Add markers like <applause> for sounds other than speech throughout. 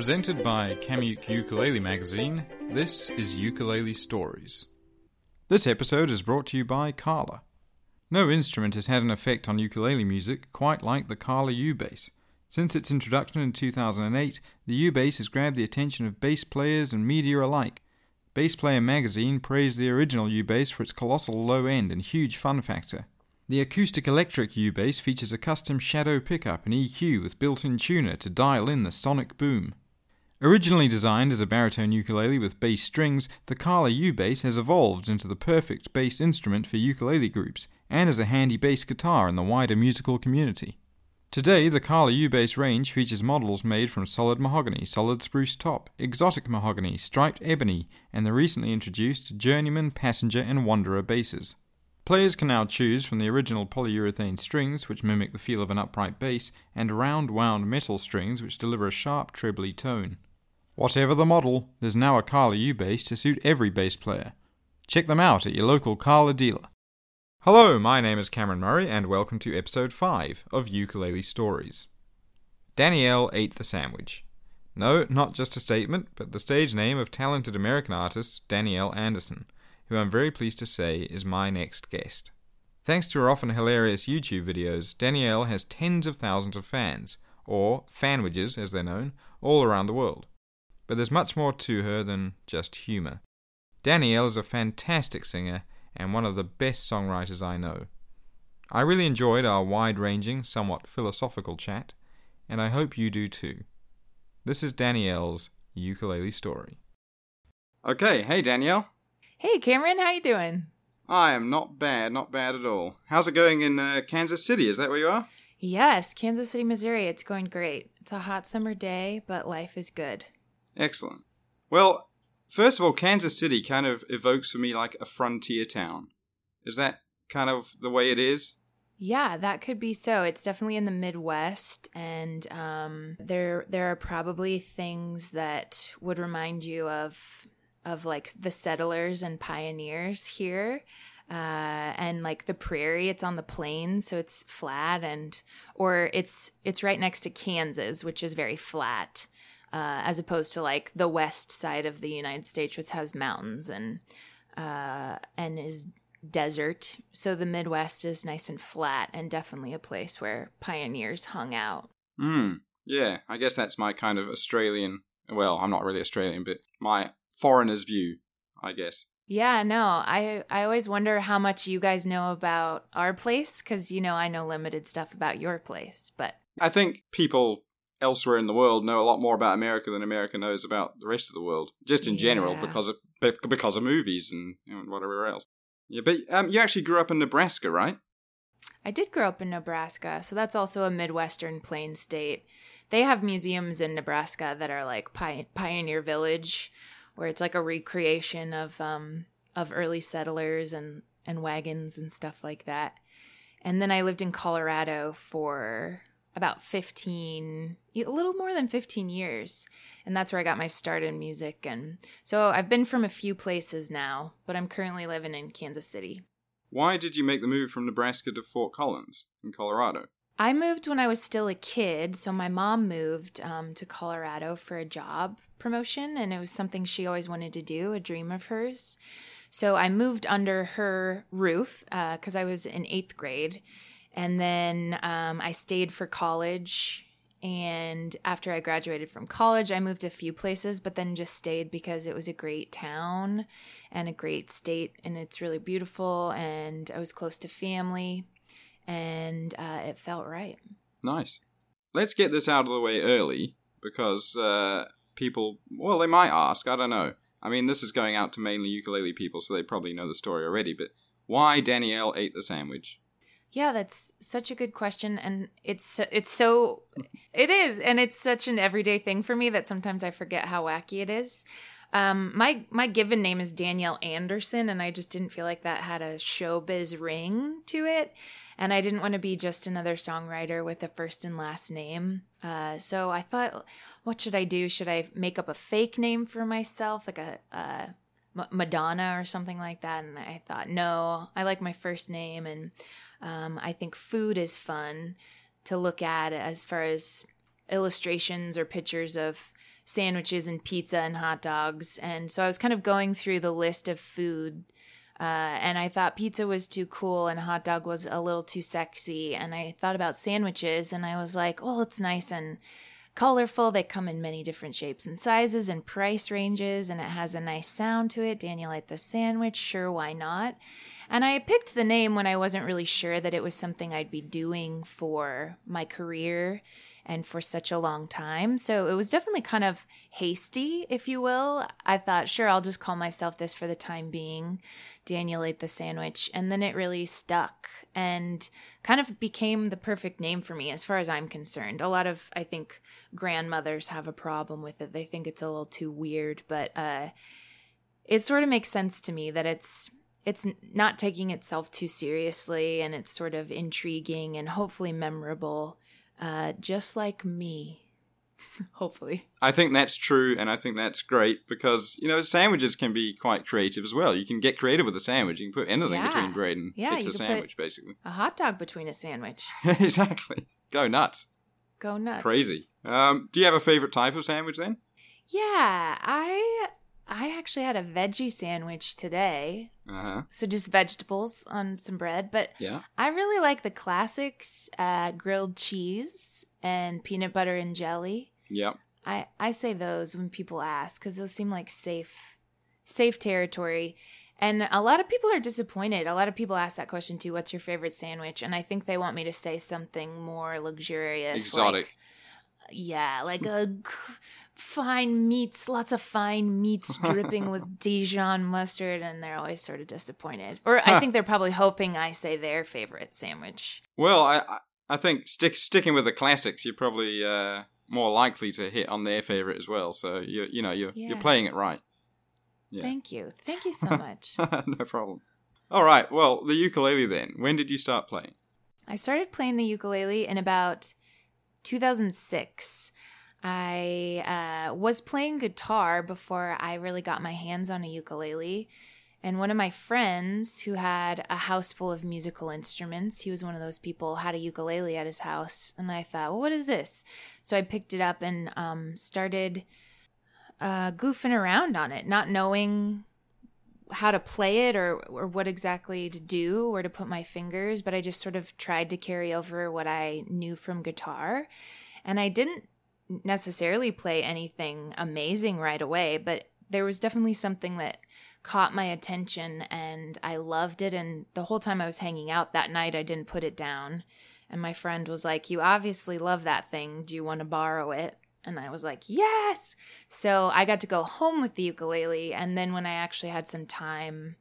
Presented by Kamuk Ukulele Magazine, this is Ukulele Stories. This episode is brought to you by Kala. No instrument has had an effect on ukulele music quite like the Kala U bass. Since its introduction in 2008, the U bass has grabbed the attention of bass players and media alike. Bass Player magazine praised the original U bass for its colossal low end and huge fun factor. The acoustic electric U bass features a custom shadow pickup and EQ with built in tuner to dial in the sonic boom. Originally designed as a baritone ukulele with bass strings, the Kala U bass has evolved into the perfect bass instrument for ukulele groups and as a handy bass guitar in the wider musical community. Today, the Kala U bass range features models made from solid mahogany, solid spruce top, exotic mahogany, striped ebony, and the recently introduced Journeyman, Passenger, and Wanderer basses. Players can now choose from the original polyurethane strings, which mimic the feel of an upright bass, and round wound metal strings, which deliver a sharp, trebly tone. Whatever the model, there's now a Kala U bass to suit every bass player. Check them out at your local Kala dealer. Hello, my name is Cameron Murray, and welcome to episode 5 of Ukulele Stories. Danielle ate the sandwich. No, not just a statement, but the stage name of talented American artist Danielle Anderson who I'm very pleased to say is my next guest. Thanks to her often hilarious YouTube videos, Danielle has tens of thousands of fans, or fanwiches as they're known, all around the world. But there's much more to her than just humour. Danielle is a fantastic singer and one of the best songwriters I know. I really enjoyed our wide ranging, somewhat philosophical chat, and I hope you do too. This is Danielle's ukulele story. Okay, hey Danielle. Hey, Cameron, how you doing? I am not bad, not bad at all. How's it going in uh, Kansas City? Is that where you are? Yes, Kansas City, Missouri. It's going great. It's a hot summer day, but life is good. Excellent. Well, first of all, Kansas City kind of evokes for me like a frontier town. Is that kind of the way it is? Yeah, that could be so. It's definitely in the Midwest, and um, there there are probably things that would remind you of of like the settlers and pioneers here uh, and like the prairie it's on the plains so it's flat and or it's it's right next to kansas which is very flat uh, as opposed to like the west side of the united states which has mountains and uh, and is desert so the midwest is nice and flat and definitely a place where pioneers hung out Hmm. yeah i guess that's my kind of australian well i'm not really australian but my foreigner's view, I guess. Yeah, no, I I always wonder how much you guys know about our place because you know I know limited stuff about your place, but I think people elsewhere in the world know a lot more about America than America knows about the rest of the world, just in yeah. general because of because of movies and know, whatever else. Yeah, but um, you actually grew up in Nebraska, right? I did grow up in Nebraska, so that's also a Midwestern plain state. They have museums in Nebraska that are like pi- Pioneer Village where it's like a recreation of um of early settlers and and wagons and stuff like that. And then I lived in Colorado for about 15 a little more than 15 years and that's where i got my start in music and so i've been from a few places now but i'm currently living in kansas city why did you make the move from nebraska to fort collins in colorado I moved when I was still a kid. So my mom moved um, to Colorado for a job promotion, and it was something she always wanted to do, a dream of hers. So I moved under her roof because uh, I was in eighth grade. And then um, I stayed for college. And after I graduated from college, I moved a few places, but then just stayed because it was a great town and a great state. And it's really beautiful. And I was close to family and uh, it felt right. Nice. Let's get this out of the way early because uh, people, well, they might ask. I don't know. I mean, this is going out to mainly ukulele people, so they probably know the story already. But why Danielle ate the sandwich? Yeah, that's such a good question, and it's it's so it is, and it's such an everyday thing for me that sometimes I forget how wacky it is. Um, my my given name is Danielle Anderson, and I just didn't feel like that had a showbiz ring to it, and I didn't want to be just another songwriter with a first and last name. Uh, so I thought, what should I do? Should I make up a fake name for myself, like a, a Madonna or something like that? And I thought, no, I like my first name, and um, I think food is fun to look at as far as illustrations or pictures of sandwiches and pizza and hot dogs. And so I was kind of going through the list of food. Uh, and I thought pizza was too cool and hot dog was a little too sexy. And I thought about sandwiches and I was like, oh, it's nice and colorful. They come in many different shapes and sizes and price ranges, and it has a nice sound to it. Danielle Danielite the sandwich, sure, why not? And I picked the name when I wasn't really sure that it was something I'd be doing for my career and for such a long time. So it was definitely kind of hasty, if you will. I thought, sure, I'll just call myself this for the time being. Danielle ate the sandwich. And then it really stuck and kind of became the perfect name for me as far as I'm concerned. A lot of, I think, grandmothers have a problem with it. They think it's a little too weird, but uh, it sort of makes sense to me that it's it's not taking itself too seriously and it's sort of intriguing and hopefully memorable uh, just like me. <laughs> Hopefully. I think that's true, and I think that's great because, you know, sandwiches can be quite creative as well. You can get creative with a sandwich. You can put anything Yeah. between bread and Yeah, it's a sandwich, basically. A hot dog between a sandwich. <laughs> exactly. Go nuts. Go nuts. Crazy. Um, do you have a favorite type of sandwich then? Yeah, I I actually had a veggie sandwich today. Uh huh. So just vegetables on some bread, but Yeah. I really like the classics, uh, grilled cheese and peanut butter and jelly. Yep. I I say those when people ask because those seem like safe safe territory. And a lot of people are disappointed. A lot of people ask that question too. What's your favorite sandwich? And I think they want me to say something more luxurious, Exotic. like- yeah, like a fine meats, lots of fine meats dripping with <laughs> Dijon mustard, and they're always sort of disappointed. Or I think they're probably hoping I say their favorite sandwich. Well, I I- think stick sticking with the classics, you're probably uh, more likely to hit on their favorite as well. So you you know you're you're playing it right. Yeah. Thank you, thank you so <laughs> much. no problem. All right. Well, the ukulele then. When did you start playing? I started playing the ukulele in about 2006. I uh, was playing guitar before I really got my hands on a ukulele. And one of my friends who had a house full of musical instruments, he was one of those people, had a ukulele at his house. And I thought, well, what is this? So I picked it up and um, started uh, goofing around on it, not knowing how to play it or or what exactly to do or to put my fingers, but I just sort of tried to carry over what I knew from guitar. And I didn't necessarily play anything amazing right away, but there was definitely something that caught my attention and I loved it and the whole time I was hanging out that night I didn't put it down. And my friend was like, "You obviously love that thing. Do you want to borrow it?" And I was like, yes. So I got to go home with the ukulele. And then when I actually had some time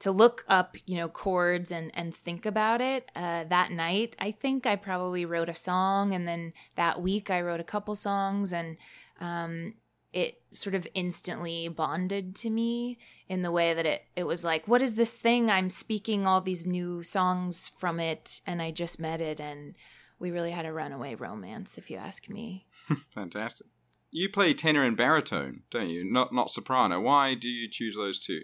to look up, you know, chords and, and think about it, uh, that night, I think I probably wrote a song. And then that week, I wrote a couple songs. And um, it sort of instantly bonded to me in the way that it, it was like, what is this thing? I'm speaking all these new songs from it. And I just met it. And we really had a runaway romance, if you ask me. <laughs> Fantastic. You play tenor and baritone, don't you? Not not soprano. Why do you choose those two?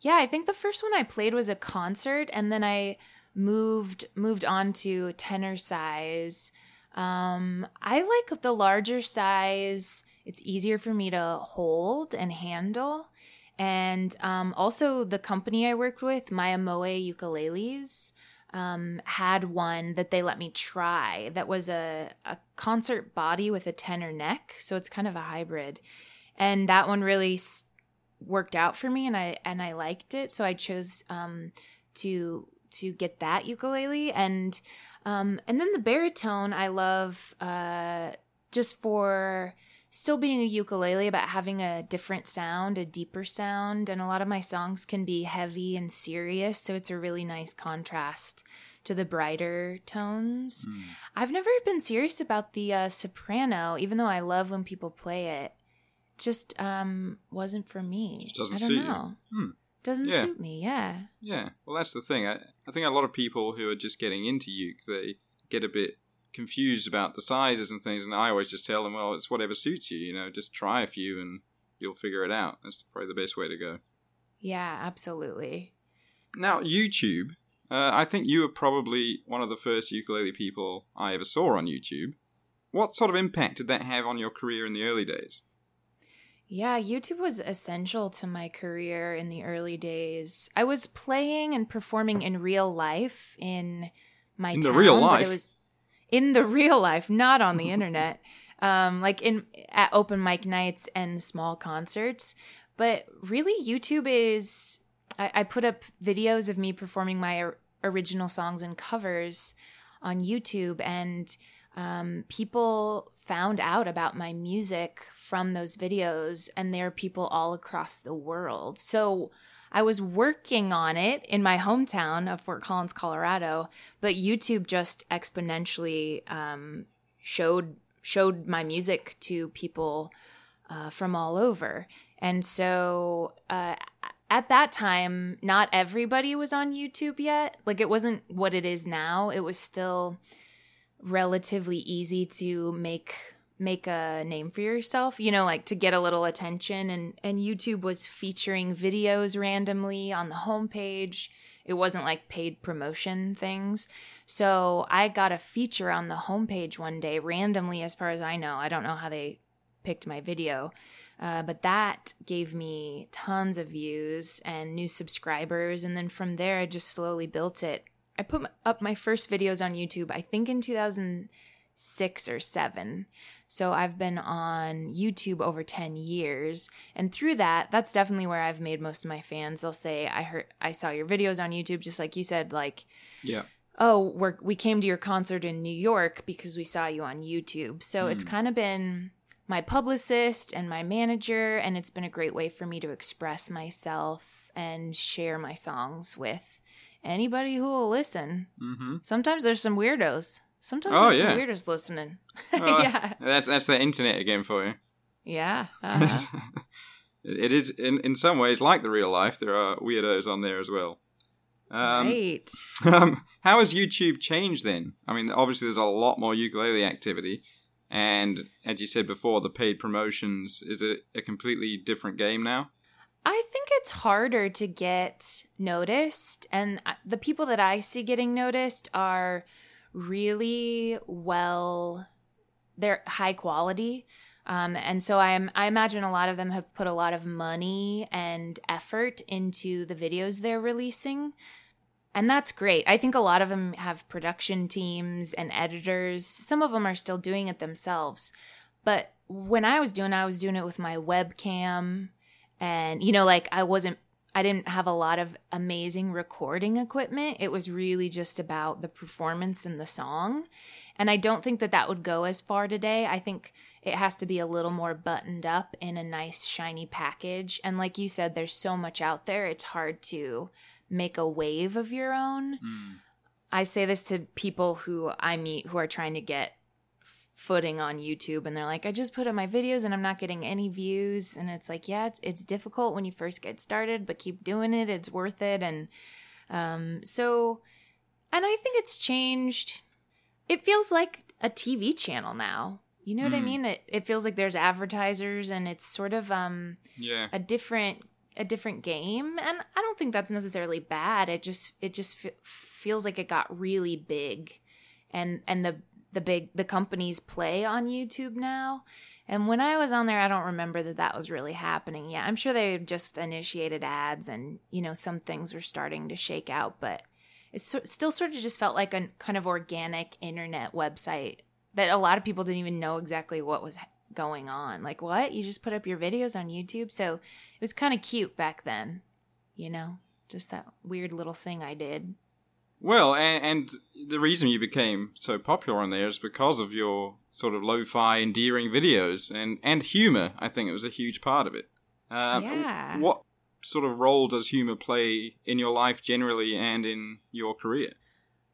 Yeah, I think the first one I played was a concert, and then I moved moved on to tenor size. Um, I like the larger size. It's easier for me to hold and handle. And um, also, the company I worked with, Mya-Moe Ukuleles, um, had one that they let me try that was a, a concert body with a tenor neck. So it's kind of a hybrid. And that one really s- worked out for me and I and I liked it. So I chose um, to to get that ukulele and um, and then the baritone I love uh, just for still being a ukulele but having a different sound, a deeper sound and a lot of my songs can be heavy and serious, so it's a really nice contrast to the brighter tones. Hmm. I've never been serious about the uh, soprano even though I love when people play it. Just um wasn't for me. Just doesn't I don't suit you. Hmm. Doesn't Yeah. suit me, yeah. Yeah, well, that's the thing. I, I think a lot of people who are just getting into uke, they get a bit confused about the sizes and things, and I always just tell them, well, it's whatever suits you. You know, just try a few and you'll figure it out. That's probably the best way to go. Yeah, absolutely. Now, YouTube. Uh, I think you were probably one of the first ukulele people I ever saw on YouTube. What sort of impact did that have on your career in the early days? Yeah, YouTube was essential to my career in the early days. I was playing and performing in real life in my In town, the real life? it was in the <laughs> real life, not on the <laughs> internet. Um, like in at open mic nights and small concerts. But really, YouTube is. I, I put up videos of me performing my or- original songs and covers on YouTube, and um, people found out about my music from those videos, and there are people all across the world. So I was working on it in my hometown of Fort Collins, Colorado, but YouTube just exponentially um, showed showed my music to people uh, from all over, and so. Uh, at that time, not everybody was on YouTube yet. Like it wasn't what it is now. It was still relatively easy to make make a name for yourself you know like to get a little attention. And and youtube was featuring videos randomly on the homepage. It wasn't like paid promotion things. So i got a feature on the homepage one day randomly as far as i know. I don't know how they picked my video uh, but that gave me tons of views and new subscribers. And then from there i just slowly built it I put up my first videos on YouTube, I think in 2006 or 7. So I've been on YouTube over 10 years. And through that, that's definitely where I've made most of my fans. They'll say, I heard, I saw your videos on YouTube, just like you said, like, Yeah. oh, we're, we came to your concert in New York because we saw you on YouTube. So it's hmm. kind of been my publicist and my manager, and it's been a great way for me to express myself and share my songs with anybody who will listen. Mm-hmm. Sometimes there's some weirdos. Sometimes Oh, there's yeah. some weirdos listening. Uh, <laughs> yeah. That's that's the internet again for you. Yeah. <laughs> uh-huh. it is in in some ways like the real life. There are weirdos on there as well. Um, right. <laughs> um, how has YouTube changed then? I mean, obviously there's a lot more ukulele activity, and as you said before, the paid promotions is it a completely different game now? I think it's harder to get noticed, and the people that I see getting noticed are really well, they're high quality. Um, and so I, am, I imagine a lot of them have put a lot of money and effort into the videos they're releasing. And that's great. I think a lot of them have production teams and editors. Some of them are still doing it themselves. But when I was doing it, I was doing it with my webcam and you know like i wasn't i didn't have a lot of amazing recording equipment. It was really just about the performance and the song. And i don't think that that would go as far today. I think it has to be a little more buttoned up in a nice shiny package. And like you said there's so much out there it's hard to make a wave of your own. Mm. I say this to people who i meet who are trying to get footing on YouTube and they're like, I just put up my videos and I'm not getting any views. And it's like, yeah, it's, it's difficult when you first get started, but keep doing it. It's worth it. And um, so, and I think it's changed. It feels like a TV channel now. You know what I Mm. mean? It, it feels like there's advertisers and it's sort of um, Yeah. a different a different game and i don't think that's necessarily bad it just it just f- feels like it got really big and and the the big the companies play on youtube now and when i was on there i don't remember that that was really happening yet i'm sure they just initiated ads and you know some things were starting to shake out but it so- still sort of just felt like a kind of organic internet website that a lot of people didn't even know exactly what was going on. Like, what? You just put up your videos on YouTube? So it was kind of cute back then, you know? Just that weird little thing I did. Well, and, and the reason you became so popular on there is because of your sort of lo-fi, endearing videos and and humor. I think it was a huge part of it. Um, Yeah. What sort of role does humor play in your life generally and in your career?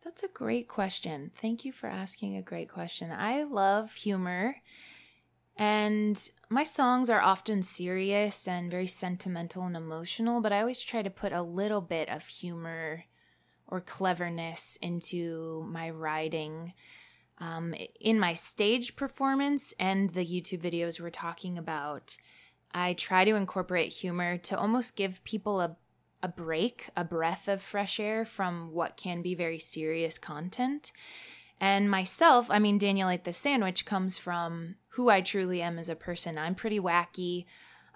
That's a great question. Thank you for asking a great question. I love humor, and my songs are often serious and very sentimental and emotional, but I always try to put a little bit of humor or cleverness into my writing. Um, in my stage performance and the YouTube videos we're talking about, I try to incorporate humor to almost give people a a break, a breath of fresh air from what can be very serious content. And myself, I mean, Danielle ate the sandwich comes from who I truly am as a person. I'm pretty wacky.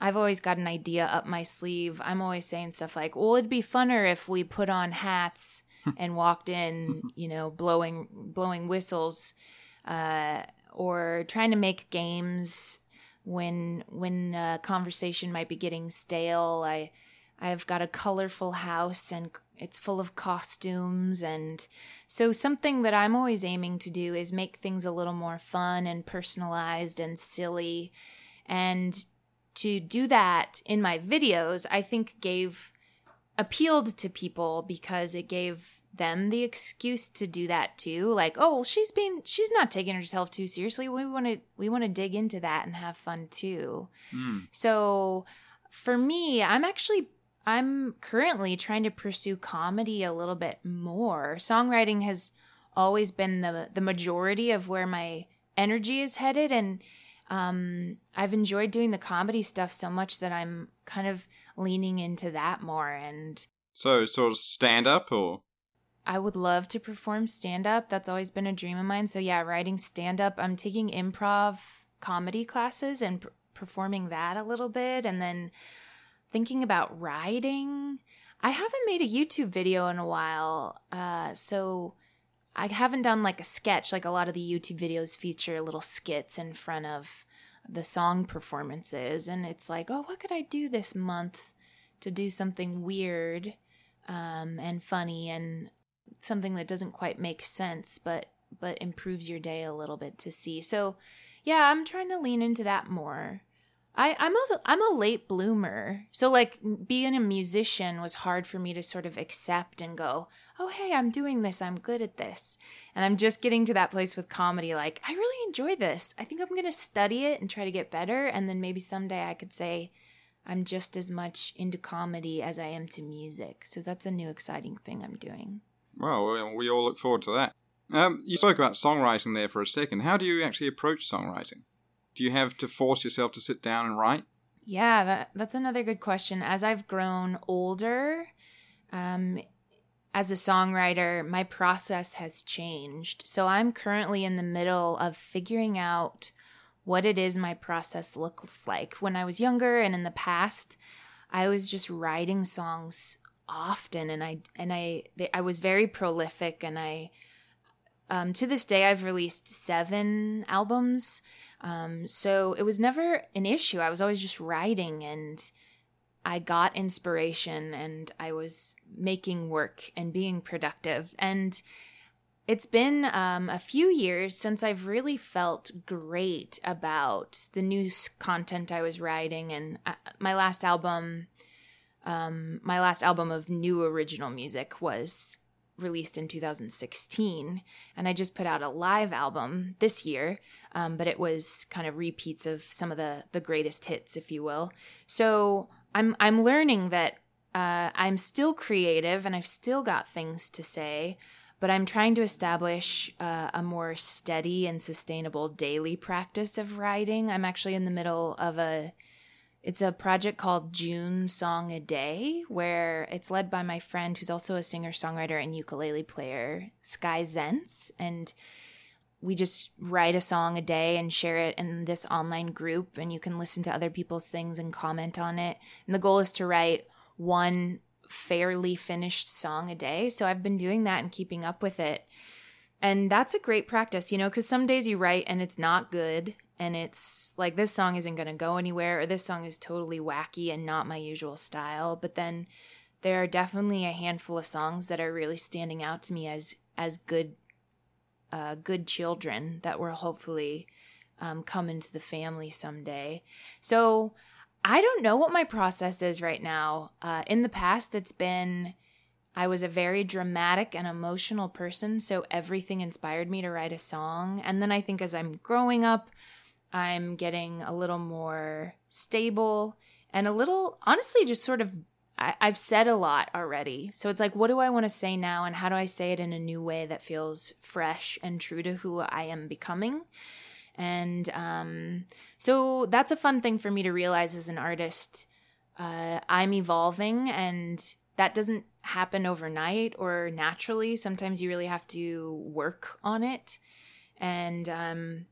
I've always got an idea up my sleeve. I'm always saying stuff like, "Well, it'd be funner if we put on hats hmm. and walked in, hmm, hmm. you know, blowing blowing whistles, uh, or trying to make games when when a conversation might be getting stale. I I've got a colorful house and it's full of costumes and so something that I'm always aiming to do is make things a little more fun and personalized and silly and to do that in my videos I think gave appealed to people because it gave them the excuse to do that too. Like oh well, she's being she's not taking herself too seriously. We want to we want to dig into that and have fun too. Mm. so for me i'm actually i'm currently trying to pursue comedy a little bit more. Songwriting has always been the the majority of where my energy is headed and um i've enjoyed doing the comedy stuff so much that i'm kind of leaning into that more and So, sort of stand up or? I would love to perform stand up. That's always been a dream of mine. So, yeah, writing stand up. I'm taking improv comedy classes and p- performing that a little bit. And then thinking about writing. I haven't made a YouTube video in a while. Uh, so, I haven't done like a sketch. Like a lot of the YouTube videos feature little skits in front of the song performances. And it's like, oh, what could I do this month to do something weird um, and funny and something that doesn't quite make sense but but improves your day a little bit to see so yeah i'm trying to lean into that more i i'm a i'm a late bloomer so like being a musician was hard for me to sort of accept and go oh hey i'm doing this i'm good at this and i'm just getting to that place with comedy like i really enjoy this i think i'm going to study it and try to get better and then maybe someday i could say i'm just as much into comedy as i am to music so that's a new exciting thing i'm doing Well, we- we all look forward to that. Um, you spoke about songwriting there for a second. How do you actually approach songwriting? Do you have to force yourself to sit down and write? Yeah, that, that's another good question. As I've grown older, um, as a songwriter, my process has changed. So I'm currently in the middle of figuring out what it is my process looks like. When I was younger and in the past, I was just writing songs often, and I and I they, I was very prolific, and I um, to this day I've released seven albums. Um, so it was never an issue. I was always just writing and I got inspiration and I was making work and being productive. And it's been um, a few years since I've really felt great about the new content I was writing. And uh, my last album, um, my last album of new original music was released in 2016 and i just put out a live album this year um, but it was kind of repeats of some of the the greatest hits if you will. So i'm i'm learning that uh, i'm still creative and i've still got things to say but i'm trying to establish uh, a more steady and sustainable daily practice of writing. I'm actually in the middle of a it's a project called June Song a Day, where it's led by my friend who's also a singer songwriter and ukulele player, Sky Zentz. And we just write a song a day and share it in this online group. And you can listen to other people's things and comment on it. And the goal is to write one fairly finished song a day. So I've been doing that and keeping up with it. And that's a great practice, you know, because some days you write and it's not good and it's like this song isn't going to go anywhere or this song is totally wacky and not my usual style but then there are definitely a handful of songs that are really standing out to me as as good uh, good children that will hopefully um, come into the family someday so i don't know what my process is right now uh, in the past it's been I was a very dramatic and emotional person, so everything inspired me to write a song. And then I think as I'm growing up, I'm getting a little more stable and a little, honestly, just sort of, I, I've said a lot already. So it's like, what do I want to say now? And how do I say it in a new way that feels fresh and true to who I am becoming? And um, so that's a fun thing for me to realize as an artist. Uh, I'm evolving, and that doesn't happen overnight or naturally. Sometimes you really have to work on it. And um,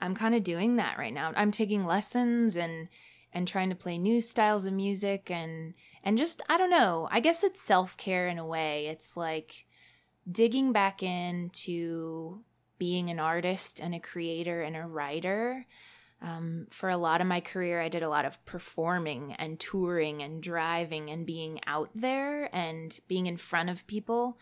I'm kind of doing that right now. I'm taking lessons and and trying to play new styles of music and and just I don't know. I guess it's self-care in a way. It's like digging back into being an artist and a creator and a writer. Um, for a lot of my career, I did a lot of performing and touring and driving and being out there and being in front of people.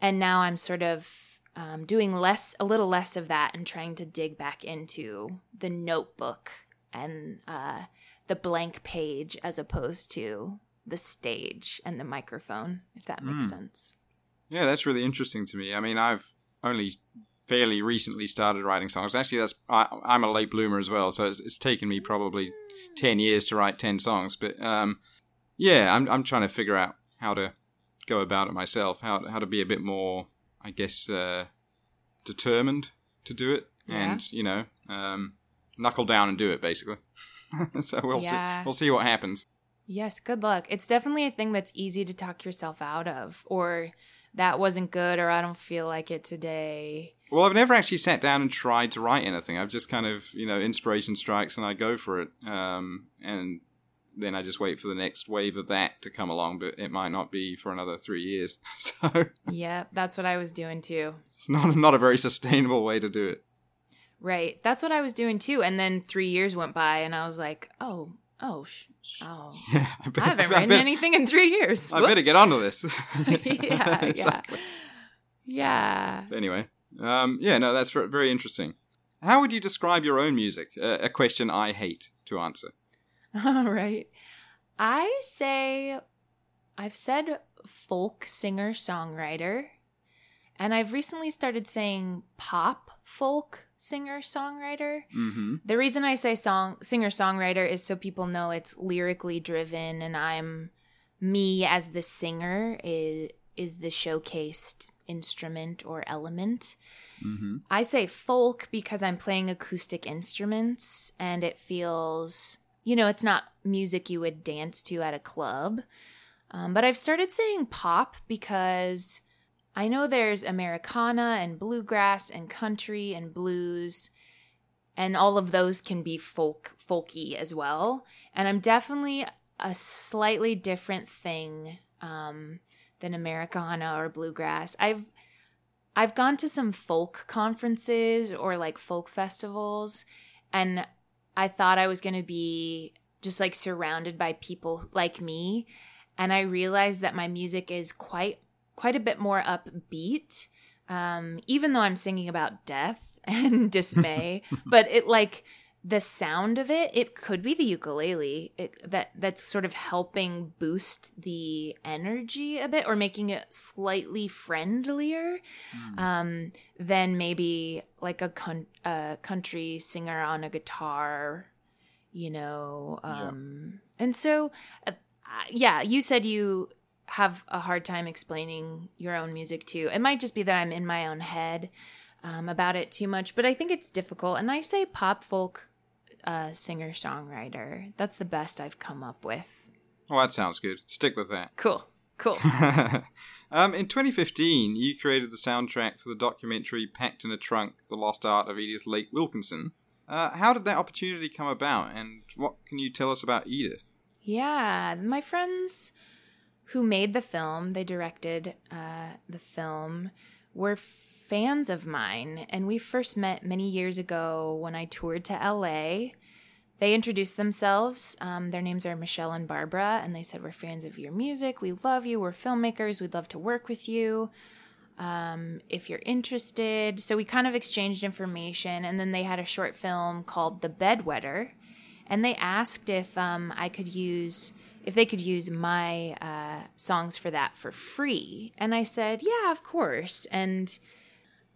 And now I'm sort of um, doing less, a little less of that and trying to dig back into the notebook and uh, the blank page as opposed to the stage and the microphone, if that makes mm. sense. Yeah, that's really interesting to me. I mean, I've only fairly recently started writing songs. Actually, that's I, am a late bloomer as well, so it's, it's, taken me probably ten years to write ten songs. But um, yeah, I'm I'm trying to figure out how to go about it myself. How how to be a bit more, I guess, uh, determined to do it, yeah. and you know, um, knuckle down and do it, basically. <laughs> so we'll yeah. see. We'll see what happens. Yes, good luck. It's definitely a thing that's easy to talk yourself out of, or that wasn't good or I don't feel like it today. Well, I've never actually sat down and tried to write anything. I've just kind of, you know, inspiration strikes and I go for it. Um, and then I just wait for the next wave of that to come along, but it might not be for another three years. <laughs> so yeah, that's what I was doing too. It's not not a very sustainable way to do it. Right, that's what I was doing too. And then three years went by, and I was like, oh, oh, sh- Oh, yeah. I, better, I haven't written I better, anything in three years. I Whoops. Better get onto this. <laughs> <laughs> yeah, exactly. yeah, yeah. Anyway, um, yeah, no, that's very interesting. How would you describe your own music? Uh, a question I hate to answer. All <laughs> right, I say I've said folk singer songwriter, and I've recently started saying pop folk singer songwriter. Mm-hmm. The reason I say song singer songwriter is so people know it's lyrically driven, and I'm me as the singer is is the showcased instrument or element. Mm-hmm. I say folk because I'm playing acoustic instruments, and it feels you know it's not music you would dance to at a club. Um, but I've started saying pop because I know there's Americana and bluegrass and country and blues and all of those can be folk folky as well. And I'm definitely a slightly different thing um, than Americana or bluegrass. I've I've gone to some folk conferences or like folk festivals and I thought I was going to be just like surrounded by people like me and I realized that my music is quite quite a bit more upbeat. Um, even though I'm singing about death <laughs> and dismay, <laughs> but it like the sound of it, it could be the ukulele it, that that's sort of helping boost the energy a bit or making it slightly friendlier mm. um, than maybe like a, con- a country singer on a guitar, you know. Um, yeah. And so, uh, yeah, you said you have a hard time explaining your own music too. It might just be that I'm in my own head um, about it too much, but I think it's difficult. And I say pop folk uh, singer songwriter. That's the best I've come up with. Oh, that sounds good. Stick with that. Cool. Cool. <laughs> um, in 2015, you created the soundtrack for the documentary Packed in a Trunk The Lost Art of Edith Lake Wilkinson. Uh, how did that opportunity come about, and what can you tell us about Edith? Yeah, my friends who made the film, they directed uh, the film, were fans of mine. And we first met many years ago when I toured to LA. They introduced themselves. Um, their names are Michelle and Barbara, and they said, We're fans of your music. We love you. We're filmmakers. We'd love to work with you um, if you're interested. So we kind of exchanged information, and then they had a short film called The Bedwetter. And they asked if um, I could use if they could use my uh, songs for that for free. And I said, yeah, of course. And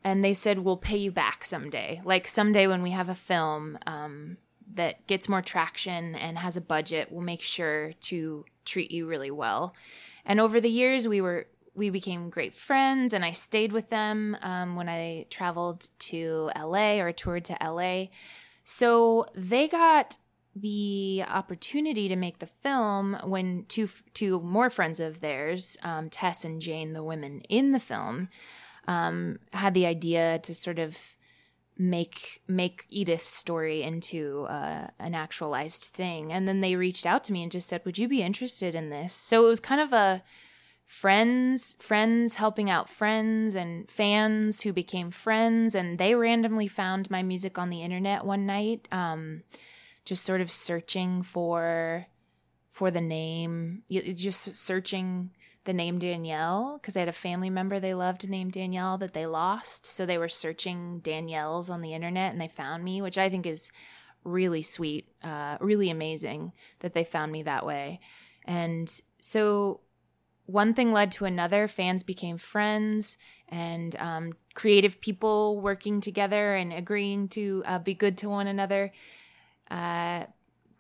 and they said, we'll pay you back someday. Like someday when we have a film um, that gets more traction and has a budget, we'll make sure to treat you really well. And over the years, we were we became great friends, and I stayed with them um, when I traveled to LA or toured to LA. So they got the opportunity to make the film when two two more friends of theirs, um, Tess and Jane, the women in the film, um, had the idea to sort of make make Edith's story into uh, an actualized thing. And then they reached out to me and just said, "Would you be interested in this?" So it was kind of a friends friends helping out friends and fans who became friends and they randomly found my music on the internet one night um, just sort of searching for for the name just searching the name Danielle because they had a family member they loved named Danielle that they lost. So they were searching Danielle's on the internet and they found me, which I think is really sweet, uh, really amazing that they found me that way. And so one thing led to another. Fans became friends and um, creative people working together and agreeing to uh, be good to one another. Uh,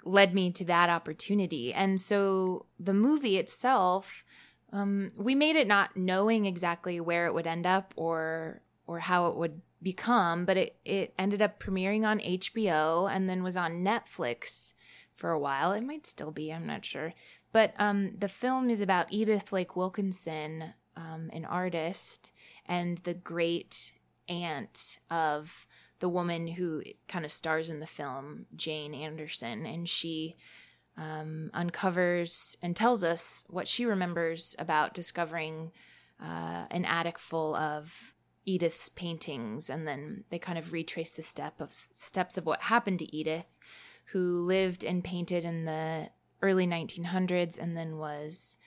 led me to that opportunity. And so the movie itself um, we made it not knowing exactly where it would end up or or how it would become, but it it ended up premiering on HBO and then was on Netflix for a while. It might still be, I'm not sure. But um, the film is about Edith Lake Wilkinson, um, an artist, and the great aunt of the woman who kind of stars in the film, Jane Anderson, and she um, uncovers and tells us what she remembers about discovering uh, an attic full of Edith's paintings, and then they kind of retrace the step of steps of what happened to Edith, who lived and painted in the early 1900s, and then was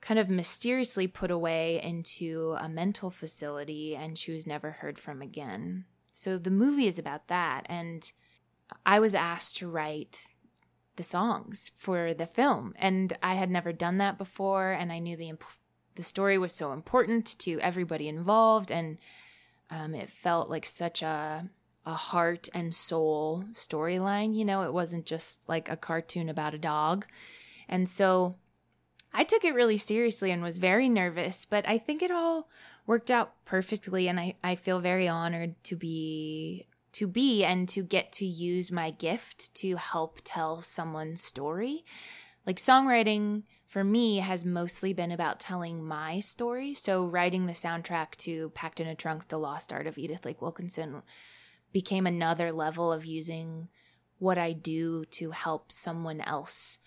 kind of mysteriously put away into a mental facility, and she was never heard from again. So the movie is about that, and I was asked to write the songs for the film. And i had never done that before and i knew the imp- the story was so important to everybody involved and um, it felt like such a a heart and soul storyline you know? It wasn't just like a cartoon about a dog. And so i took it really seriously and was very nervous but i think it all worked out perfectly and i, I feel very honored to be to be and to get to use my gift to help tell someone's story. Like songwriting for me has mostly been about telling my story. So writing the soundtrack to Packed in a Trunk, The Lost Art of Edith Lake Wilkinson became another level of using what I do to help someone else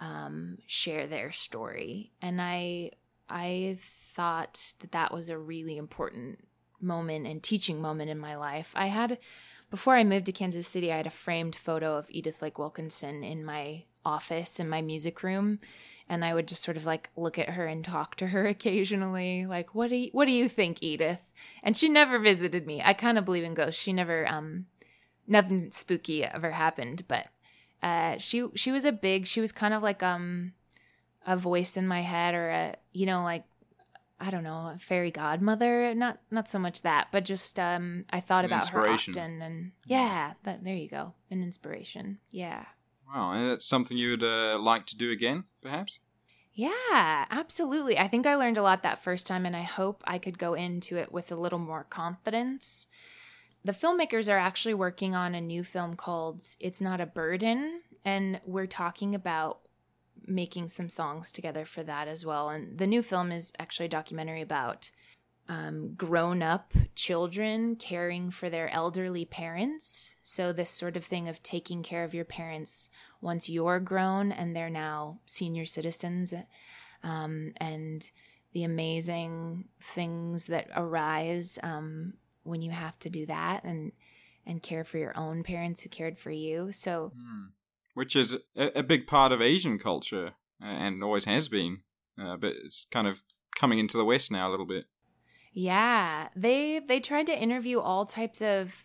um, share their story. And I I thought that that was a really important moment and teaching moment in my life. I had, before I moved to Kansas City, I had a framed photo of Edith Lake Wilkinson in my office in my music room and I would just sort of like look at her and talk to her <laughs> occasionally like what do you what do you think Edith? And she never visited me. I kind of believe in ghosts. She never um nothing spooky ever happened but uh she she was a big she was kind of like um a voice in my head or a you know like I don't know, a fairy godmother. Not not so much that, but just um, I thought An about her often, and yeah, that, there you go, an inspiration. Yeah. Wow, and that's something you would uh, like to do again, perhaps. Yeah, absolutely. I think I learned a lot that first time, and I hope I could go into it with a little more confidence. The filmmakers are actually working on a new film called It's Not a Burden, and we're talking about making some songs together for that as well. And the new film is actually a documentary about um, grown up children caring for their elderly parents. So, this sort of thing of taking care of your parents once you're grown and they're now senior citizens, um, and the amazing things that arise um, when you have to do that and and care for your own parents who cared for you. So, mm which is a, a big part of Asian culture uh, and always has been, uh, but it's kind of coming into the West now a little bit. Yeah, they they tried to interview all types of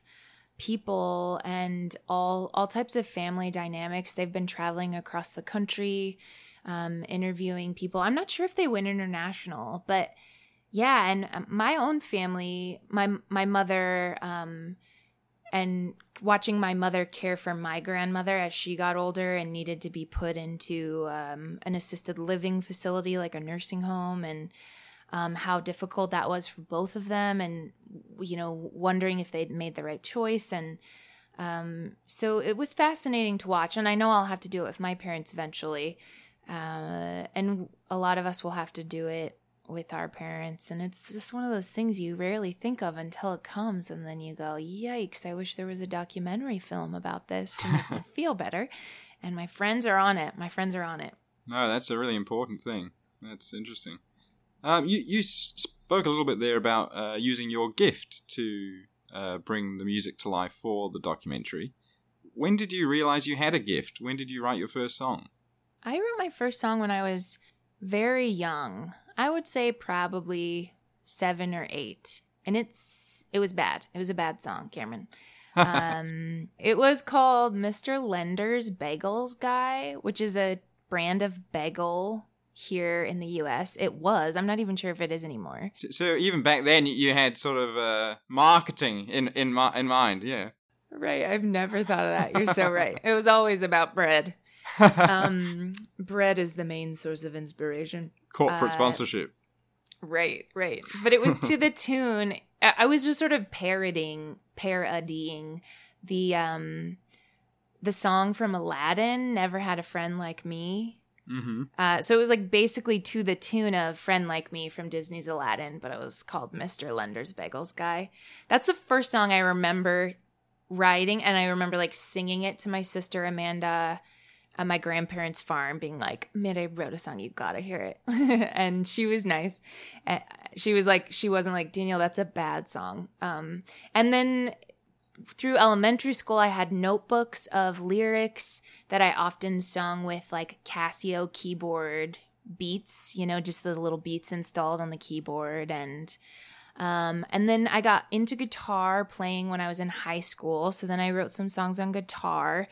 people and all all types of family dynamics. They've been traveling across the country, um, interviewing people. I'm not sure if they went international, but yeah. And um, my own family, my my mother. Um, and watching my mother care for my grandmother as she got older and needed to be put into um, an assisted living facility like a nursing home and um, how difficult that was for both of them and you know wondering if they'd made the right choice. And um, so it was fascinating to watch and i know i'll have to do it with my parents eventually. Uh, and a lot of us will have to do it with our parents and it's just one of those things you rarely think of until it comes and then you go yikes i wish there was a documentary film about this to make me <laughs> feel better and my friends are on it. My friends are on it. No that's a really important thing. That's interesting. Um, you, you spoke a little bit there about uh, using your gift to uh, bring the music to life for the documentary. When did you realize you had a gift? When did you write your first song? I wrote my first song when i was very young. I would say probably seven or eight. And it's it was bad. It was a bad song, Cameron. <laughs> um, it was called Mr. Lender's Bagels Guy, which is a brand of bagel here in the U.S. It was. I'm not even sure if it is anymore. So, so even back then, you had sort of uh, marketing in in in mind, yeah. Right. I've never thought of that. You're so right. It was always about bread um, bread is the main source of inspiration. Corporate uh, sponsorship. Right, right. But it was to the <laughs> tune. I was just sort of parodying, parodying the um, the song from Aladdin. Never had a friend like me. Mm-hmm. Uh, so it was like basically to the tune of "Friend Like Me" from Disney's Aladdin, but it was called "Mr. Lender's Bagels Guy." That's the first song I remember writing, and I remember like singing it to my sister Amanda at my grandparents' farm being like, Man, I wrote a song, you gotta hear it. <laughs> and she was nice. And She was like, she wasn't like, Danielle, that's a bad song. Um, and then through elementary school, I had notebooks of lyrics that I often sung with like Casio keyboard beats, you know, just the little beats installed on the keyboard. And um, and then I got into guitar playing when I was in high school. So then I wrote some songs on guitar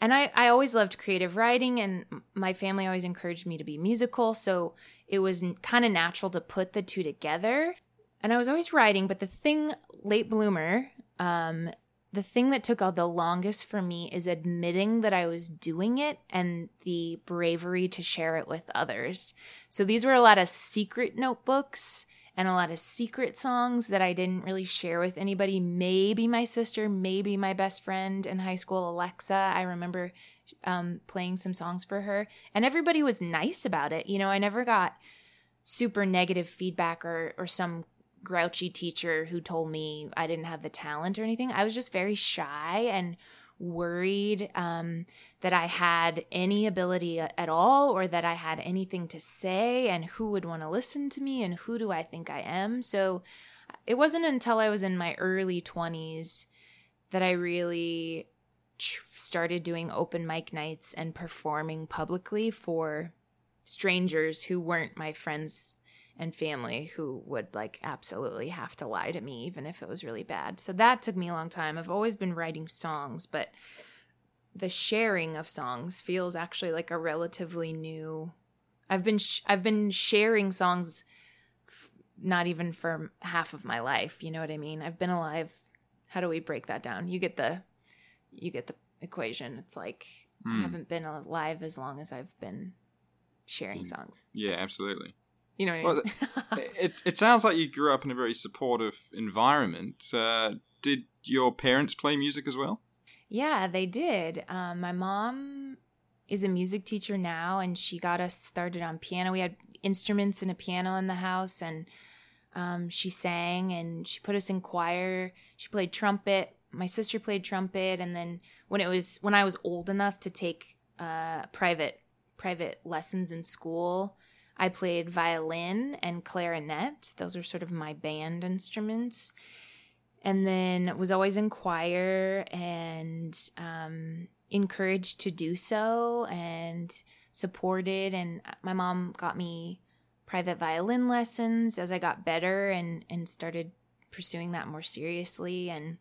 and I, I always loved creative writing and my family always encouraged me to be musical so it was kind of natural to put the two together. And i was always writing but the thing late bloomer um, the thing that took all the longest for me is admitting that i was doing it and the bravery to share it with others. So these were a lot of secret notebooks and a lot of secret songs that I didn't really share with anybody. Maybe my sister, maybe my best friend in high school, Alexa. I remember um, playing some songs for her, and everybody was nice about it. You know, I never got super negative feedback or or some grouchy teacher who told me I didn't have the talent or anything. I was just very shy and worried um, that I had any ability at all or that I had anything to say and who would want to listen to me and who do I think I am. So it wasn't until I was in my early 20s that I really started doing open mic nights and performing publicly for strangers who weren't my friends and family who would like absolutely have to lie to me even if it was really bad. So that took me a long time. I've always been writing songs, but the sharing of songs feels actually like a relatively new I've been sh- I've been sharing songs f- not even for half of my life, you know what I mean? I've been alive. How do we break that down? You get the you get the equation. It's like mm. I hmm. haven't been alive as long as I've been sharing hmm. songs. Yeah, absolutely. You know well, <laughs> I mean? it, it sounds like you grew up in a very supportive environment. Uh, did your parents play music as well? Yeah, they did. Um, my mom is a music teacher now, and she got us started on piano. We had instruments and a piano in the house, and um, she sang and she put us in choir. She played trumpet. My sister played trumpet, and then when it was when I was old enough to take uh, private private lessons in school, I played violin and clarinet. Those are sort of my band instruments. And then was always in choir and um, encouraged to do so and supported. And my mom got me private violin lessons as I got better and, and started pursuing that more seriously. And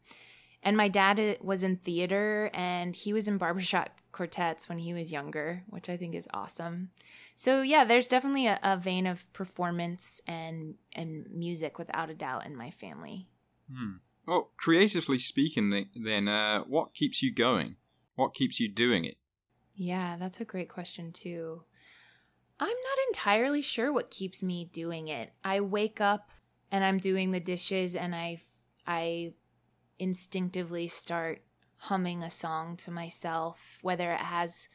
and my dad uh, was in theater and he was in barbershop quartets when he was younger, which I think is awesome. So yeah, there's definitely a, a vein of performance and and music without a doubt in my family. Hmm. Well, creatively speaking, then, uh, what keeps you going? What keeps you doing it? Yeah, that's a great question too. I'm not entirely sure what keeps me doing it. I wake up and I'm doing the dishes and I I instinctively start humming a song to myself, whether it has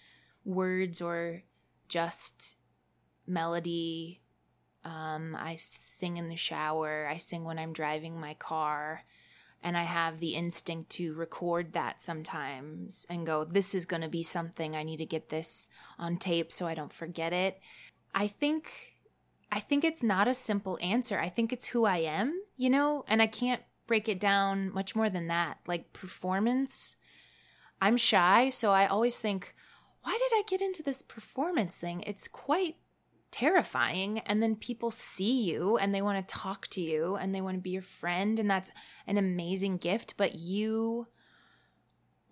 words or just melody. Um, I sing in the shower. I sing when I'm driving my car. And I have the instinct to record that sometimes and go, this is going to be something. I need to get this on tape so I don't forget it. I think I think it's not a simple answer. I think it's who I am, you know, and I can't break it down much more than that. Like performance, I'm shy, so I always think, why did I get into this performance thing? It's quite terrifying. And then people see you and they want to talk to you and they want to be your friend. And that's an amazing gift. But you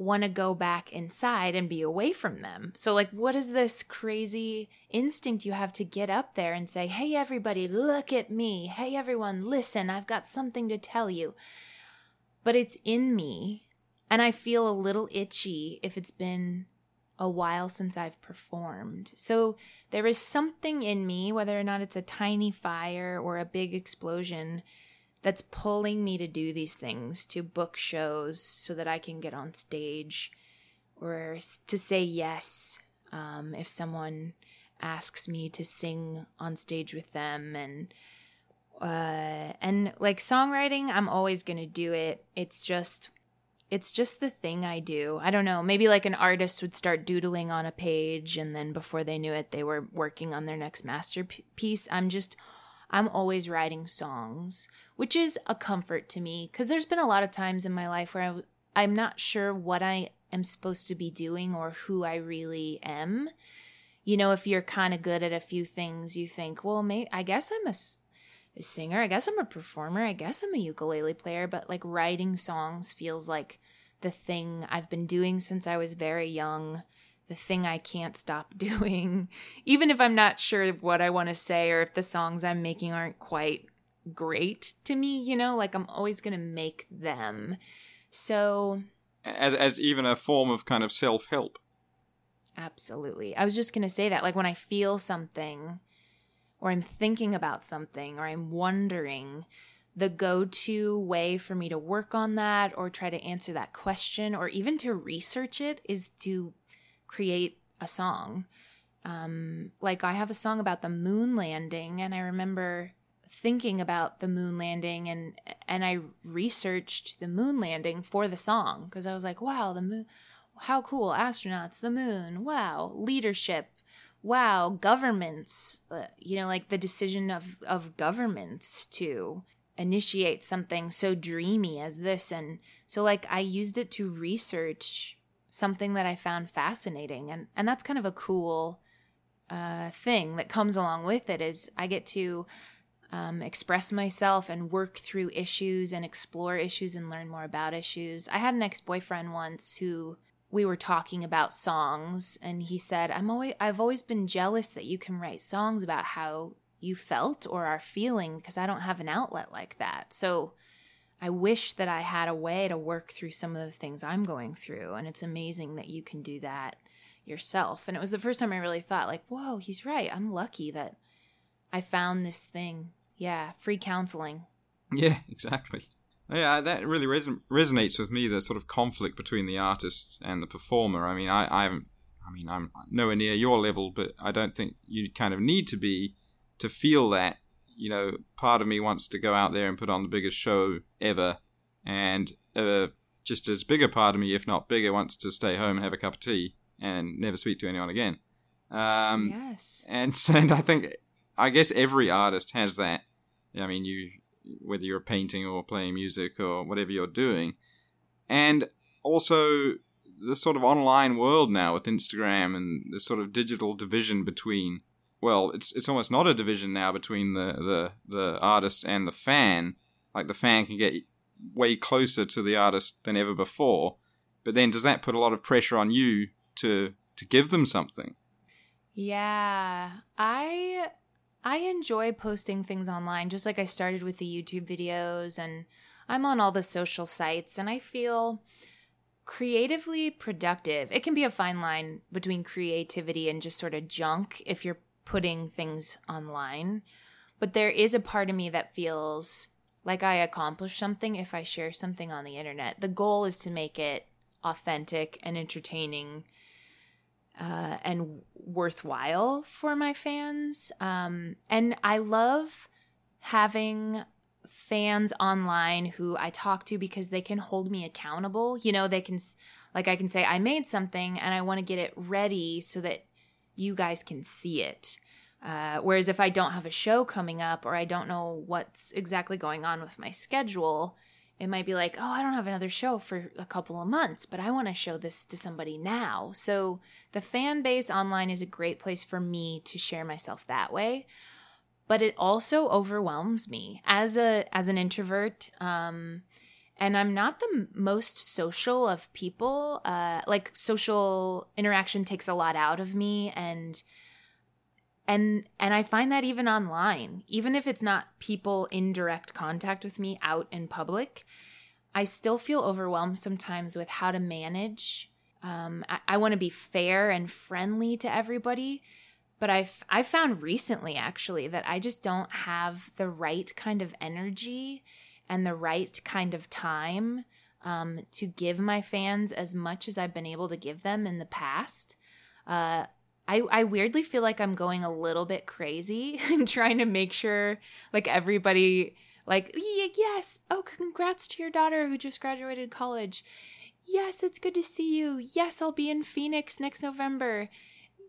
want to go back inside and be away from them. So, like, what is this crazy instinct you have to get up there and say, Hey, everybody, look at me. Hey, everyone, listen, I've got something to tell you. But it's in me. And I feel a little itchy if it's been a while since I've performed. So there is something in me, whether or not it's a tiny fire or a big explosion, that's pulling me to do these things, to book shows so that I can get on stage or to say yes um, if someone asks me to sing on stage with them and uh, and like songwriting i'm always gonna do it it's just it's just the thing I do. I don't know. Maybe like an artist would start doodling on a page and then before they knew it, they were working on their next masterpiece. I'm just, I'm always writing songs, which is a comfort to me because there's been a lot of times in my life where I, I'm not sure what I am supposed to be doing or who I really am. You know, if you're kind of good at a few things, you think, well, maybe, I guess I'm a a singer. I guess I'm a performer. I guess I'm a ukulele player, but like writing songs feels like the thing I've been doing since I was very young, the thing I can't stop <laughs> doing. Even if I'm not sure what I want to say or if the songs I'm making aren't quite great to me, you know, like I'm always going to make them. So as as even a form of kind of self-help. Absolutely. I was just going to say that like when I feel something or I'm thinking about something or I'm wondering, the go to way for me to work on that or try to answer that question or even to research it is to create a song. Um, like I have a song about the moon landing, and I remember thinking about the moon landing and and I researched the moon landing for the song because I was like, wow, the moon how cool astronauts the moon wow leadership wow, governments, uh, you know, like the decision of, of governments to initiate something so dreamy as this. And so, like, I used it to research something that I found fascinating. And, and that's kind of a cool uh, thing that comes along with it is I get to um, express myself and work through issues and explore issues and learn more about issues. I had an ex boyfriend once who we were talking about songs and he said i'm always i've always been jealous that you can write songs about how you felt or are feeling because i don't have an outlet like that so i wish that i had a way to work through some of the things i'm going through and it's amazing that you can do that yourself and it was the first time i really thought like whoa he's right i'm lucky that i found this thing yeah free counseling yeah <laughs> exactly yeah, uh, that really res- resonates with me. The sort of conflict between the artist and the performer. I mean, I, I haven't. I mean, I'm nowhere near your level, but I don't think you kind of need to be to feel that. You know, part of me wants to go out there and put on the biggest show ever, and uh, just as big a part of me, if not bigger, wants to stay home and have a cup of tea and never speak to anyone again. Um, yes. And, <laughs> and I think, I guess every artist has that. I mean, you whether you're painting or playing music or whatever you're doing. And also the sort of online world now with Instagram and the sort of digital division between well, it's it's almost not a division now between the, the, the artist and the fan. Like the fan can get way closer to the artist than ever before. But then does that put a lot of pressure on you to to give them something? Yeah. I I enjoy posting things online, just like I started with the YouTube videos, and I'm on all the social sites, and I feel creatively productive. It can be a fine line between creativity and just sort of junk if you're putting things online. But there is a part of me that feels like I accomplish something if I share something on the internet. The goal is to make it authentic and entertaining uh, and worthwhile for my fans. Um, and I love having fans online who I talk to because they can hold me accountable. You know, they can, like, I can say, I made something and I want to get it ready so that you guys can see it. Uh, whereas if I don't have a show coming up or I don't know what's exactly going on with my schedule, it might be like, oh, I don't have another show for a couple of months, but I want to show this to somebody now. So the fan base online is a great place for me to share myself that way. But it also overwhelms me as a as an introvert. Um, and I'm not the most social of people. Uh, like social interaction takes a lot out of me, and and and i find that even online even if it's not people in direct contact with me out in public i still feel overwhelmed sometimes with how to manage um, i, I want to be fair and friendly to everybody but i've i found recently actually that i just don't have the right kind of energy and the right kind of time um, to give my fans as much as i've been able to give them in the past. Uh, I, I weirdly feel like I'm going a little bit crazy <laughs> and trying to make sure like everybody like yes oh congrats to your daughter who just graduated college. Yes it's good to see you. Yes I'll be in Phoenix next November.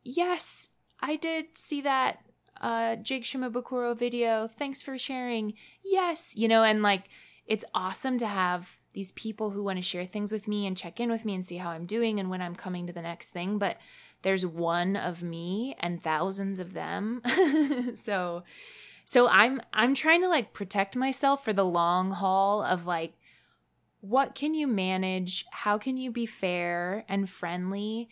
Yes I did see that uh Jake Shimabukuro video thanks for sharing yes you know and like it's awesome to have these people who want to share things with me and check in with me and see how I'm doing and when I'm coming to the next thing but there's one of me and thousands of them. <laughs> so so I'm I'm trying to like protect myself for the long haul of like what can you manage? How can you be fair and friendly?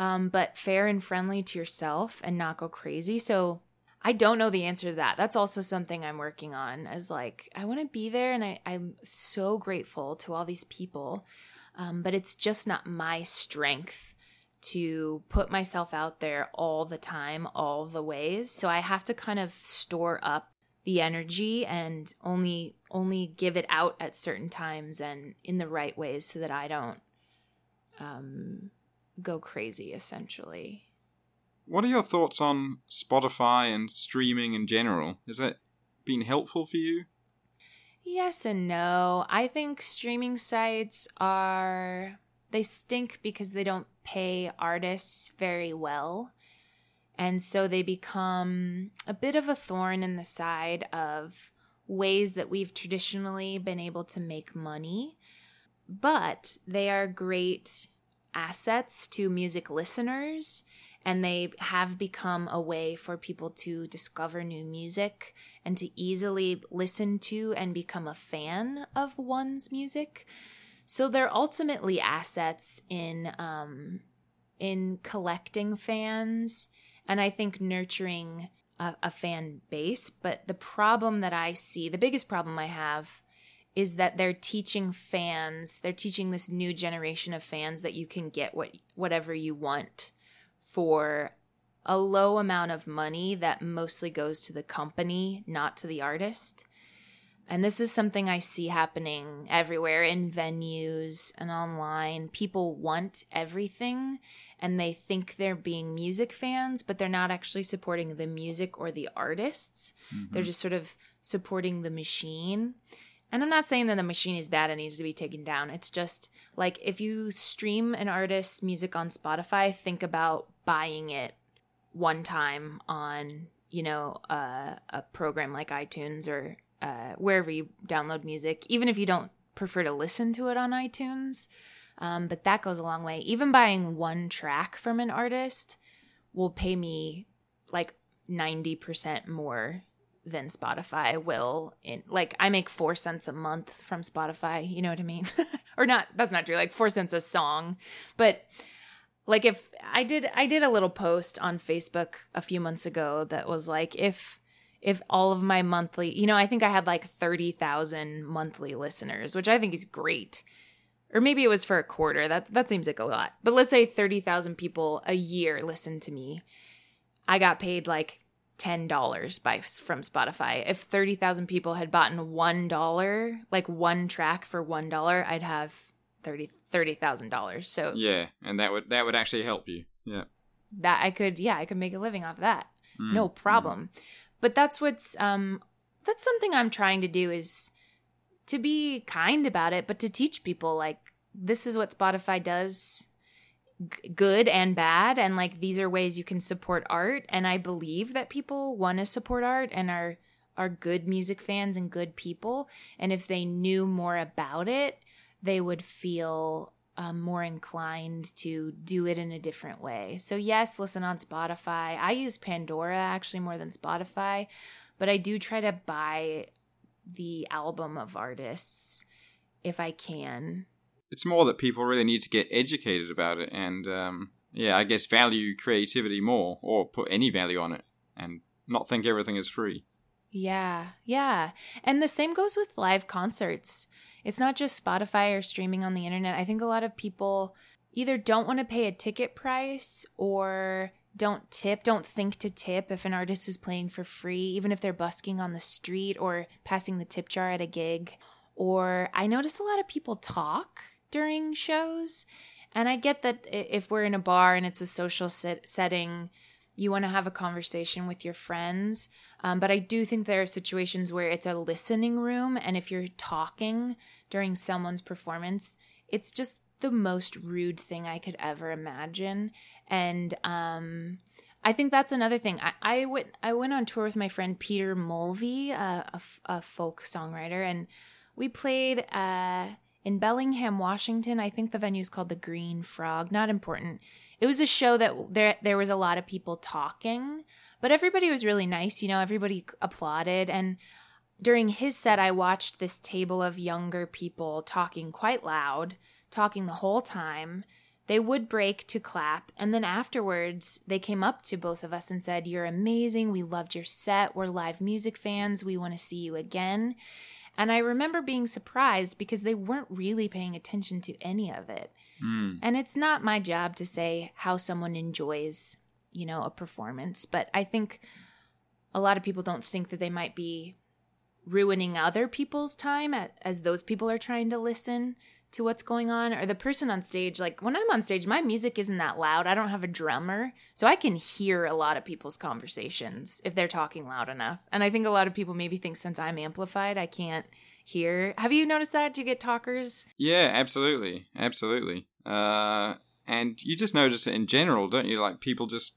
Um, but fair and friendly to yourself and not go crazy. So I don't know the answer to that. That's also something I'm working on as like I want to be there and I, I'm so grateful to all these people. Um, but it's just not my strength to put myself out there all the time, all the ways. So I have to kind of store up the energy and only only give it out at certain times and in the right ways so that I don't um, go crazy essentially. What are your thoughts on Spotify and streaming in general? Has that been helpful for you? Yes and no. I think streaming sites are they stink because they don't pay artists very well. And so they become a bit of a thorn in the side of ways that we've traditionally been able to make money. But they are great assets to music listeners and they have become a way for people to discover new music and to easily listen to and become a fan of one's music. So they're ultimately assets in um, in collecting fans and I think nurturing a, a fan base. But the problem that I see, the biggest problem I have, is that they're teaching fans, they're teaching this new generation of fans that you can get what whatever you want for a low amount of money that mostly goes to the company, not to the artist. And this is something I see happening everywhere in venues and online. People want everything and they think they're being music fans, but they're not actually supporting the music or the artists. Mm-hmm. They're just sort of supporting the machine. And I'm not saying that the machine is bad and needs to be taken down. It's just like if you stream an artist's music on Spotify, think about buying it one time on, you know, uh, a program like iTunes or uh, wherever you download music, even if you don't prefer to listen to it on iTunes. Um, but that goes a long way. Even buying one track from an artist will pay me like 90% more than Spotify will in like I make 4 cents a month from Spotify, you know what I mean? <laughs> or not that's not true, like 4 cents a song. But like if I did I did a little post on Facebook a few months ago that was like if if all of my monthly, you know, I think I had like 30,000 monthly listeners, which I think is great. Or maybe it was for a quarter. That that seems like a lot. But let's say 30,000 people a year listen to me. I got paid like $10 by from Spotify. If 30,000 people had bought $1, like one track for $1, I'd have 30 thirty thousand dollars. So yeah, and that would that would actually help you. Yeah, that I could yeah I could make a living off of that. Mm, no mm. problem. But that's what's um that's something I'm trying to do is to be kind about it, but to teach people like this is what Spotify does good and bad and like these are ways you can support art and I believe that people want to support art and are are good music fans and good people and if they knew more about it, they would feel um, more inclined to do it in a different way. So, yes, listen on Spotify. I use Pandora actually more than Spotify, but I do try to buy the album of artists if I can. It's more that people really need to get educated about it, and um, yeah, I guess value creativity more, or put any value on it, and not think everything is free. Yeah, yeah. And the same goes with live concerts. It's not just Spotify or streaming on the internet. I think a lot of people either don't want to pay a ticket price or don't tip, don't think to tip if an artist is playing for free, even if they're busking on the street or passing the tip jar at a gig. Or I notice a lot of people talk during shows. And I get that if we're in a bar and it's a social set- setting, you want to have a conversation with your friends. Um, but I do think there are situations where it's a listening room. And if you're talking during someone's performance, it's just the most rude thing I could ever imagine. And um, I think that's another thing. I, I went I went on tour with my friend Peter Mulvey, uh, a, a folk songwriter, and we played uh, in Bellingham, Washington. I think the venue is called the Green Frog. Not important. It was a show that there there was a lot of people talking, but everybody was really nice. You know, everybody applauded and. During his set, I watched this table of younger people talking quite loud, talking the whole time. They would break to clap, and then afterwards, they came up to both of us and said, You're amazing. We loved your set. We're live music fans. We want to see you again. And I remember being surprised because they weren't really paying attention to any of it. Mm. And it's not my job to say how someone enjoys, you know, a performance, but I think a lot of people don't think that they might be ruining other people's time at, as those people are trying to listen to what's going on or the person on stage like when i'm on stage my music isn't that loud i don't have a drummer so i can hear a lot of people's conversations if they're talking loud enough and i think a lot of people maybe think since i'm amplified i can't hear have you noticed that do you get talkers Yeah, absolutely, absolutely. Uh, and you just notice it in general, don't you? Like people just,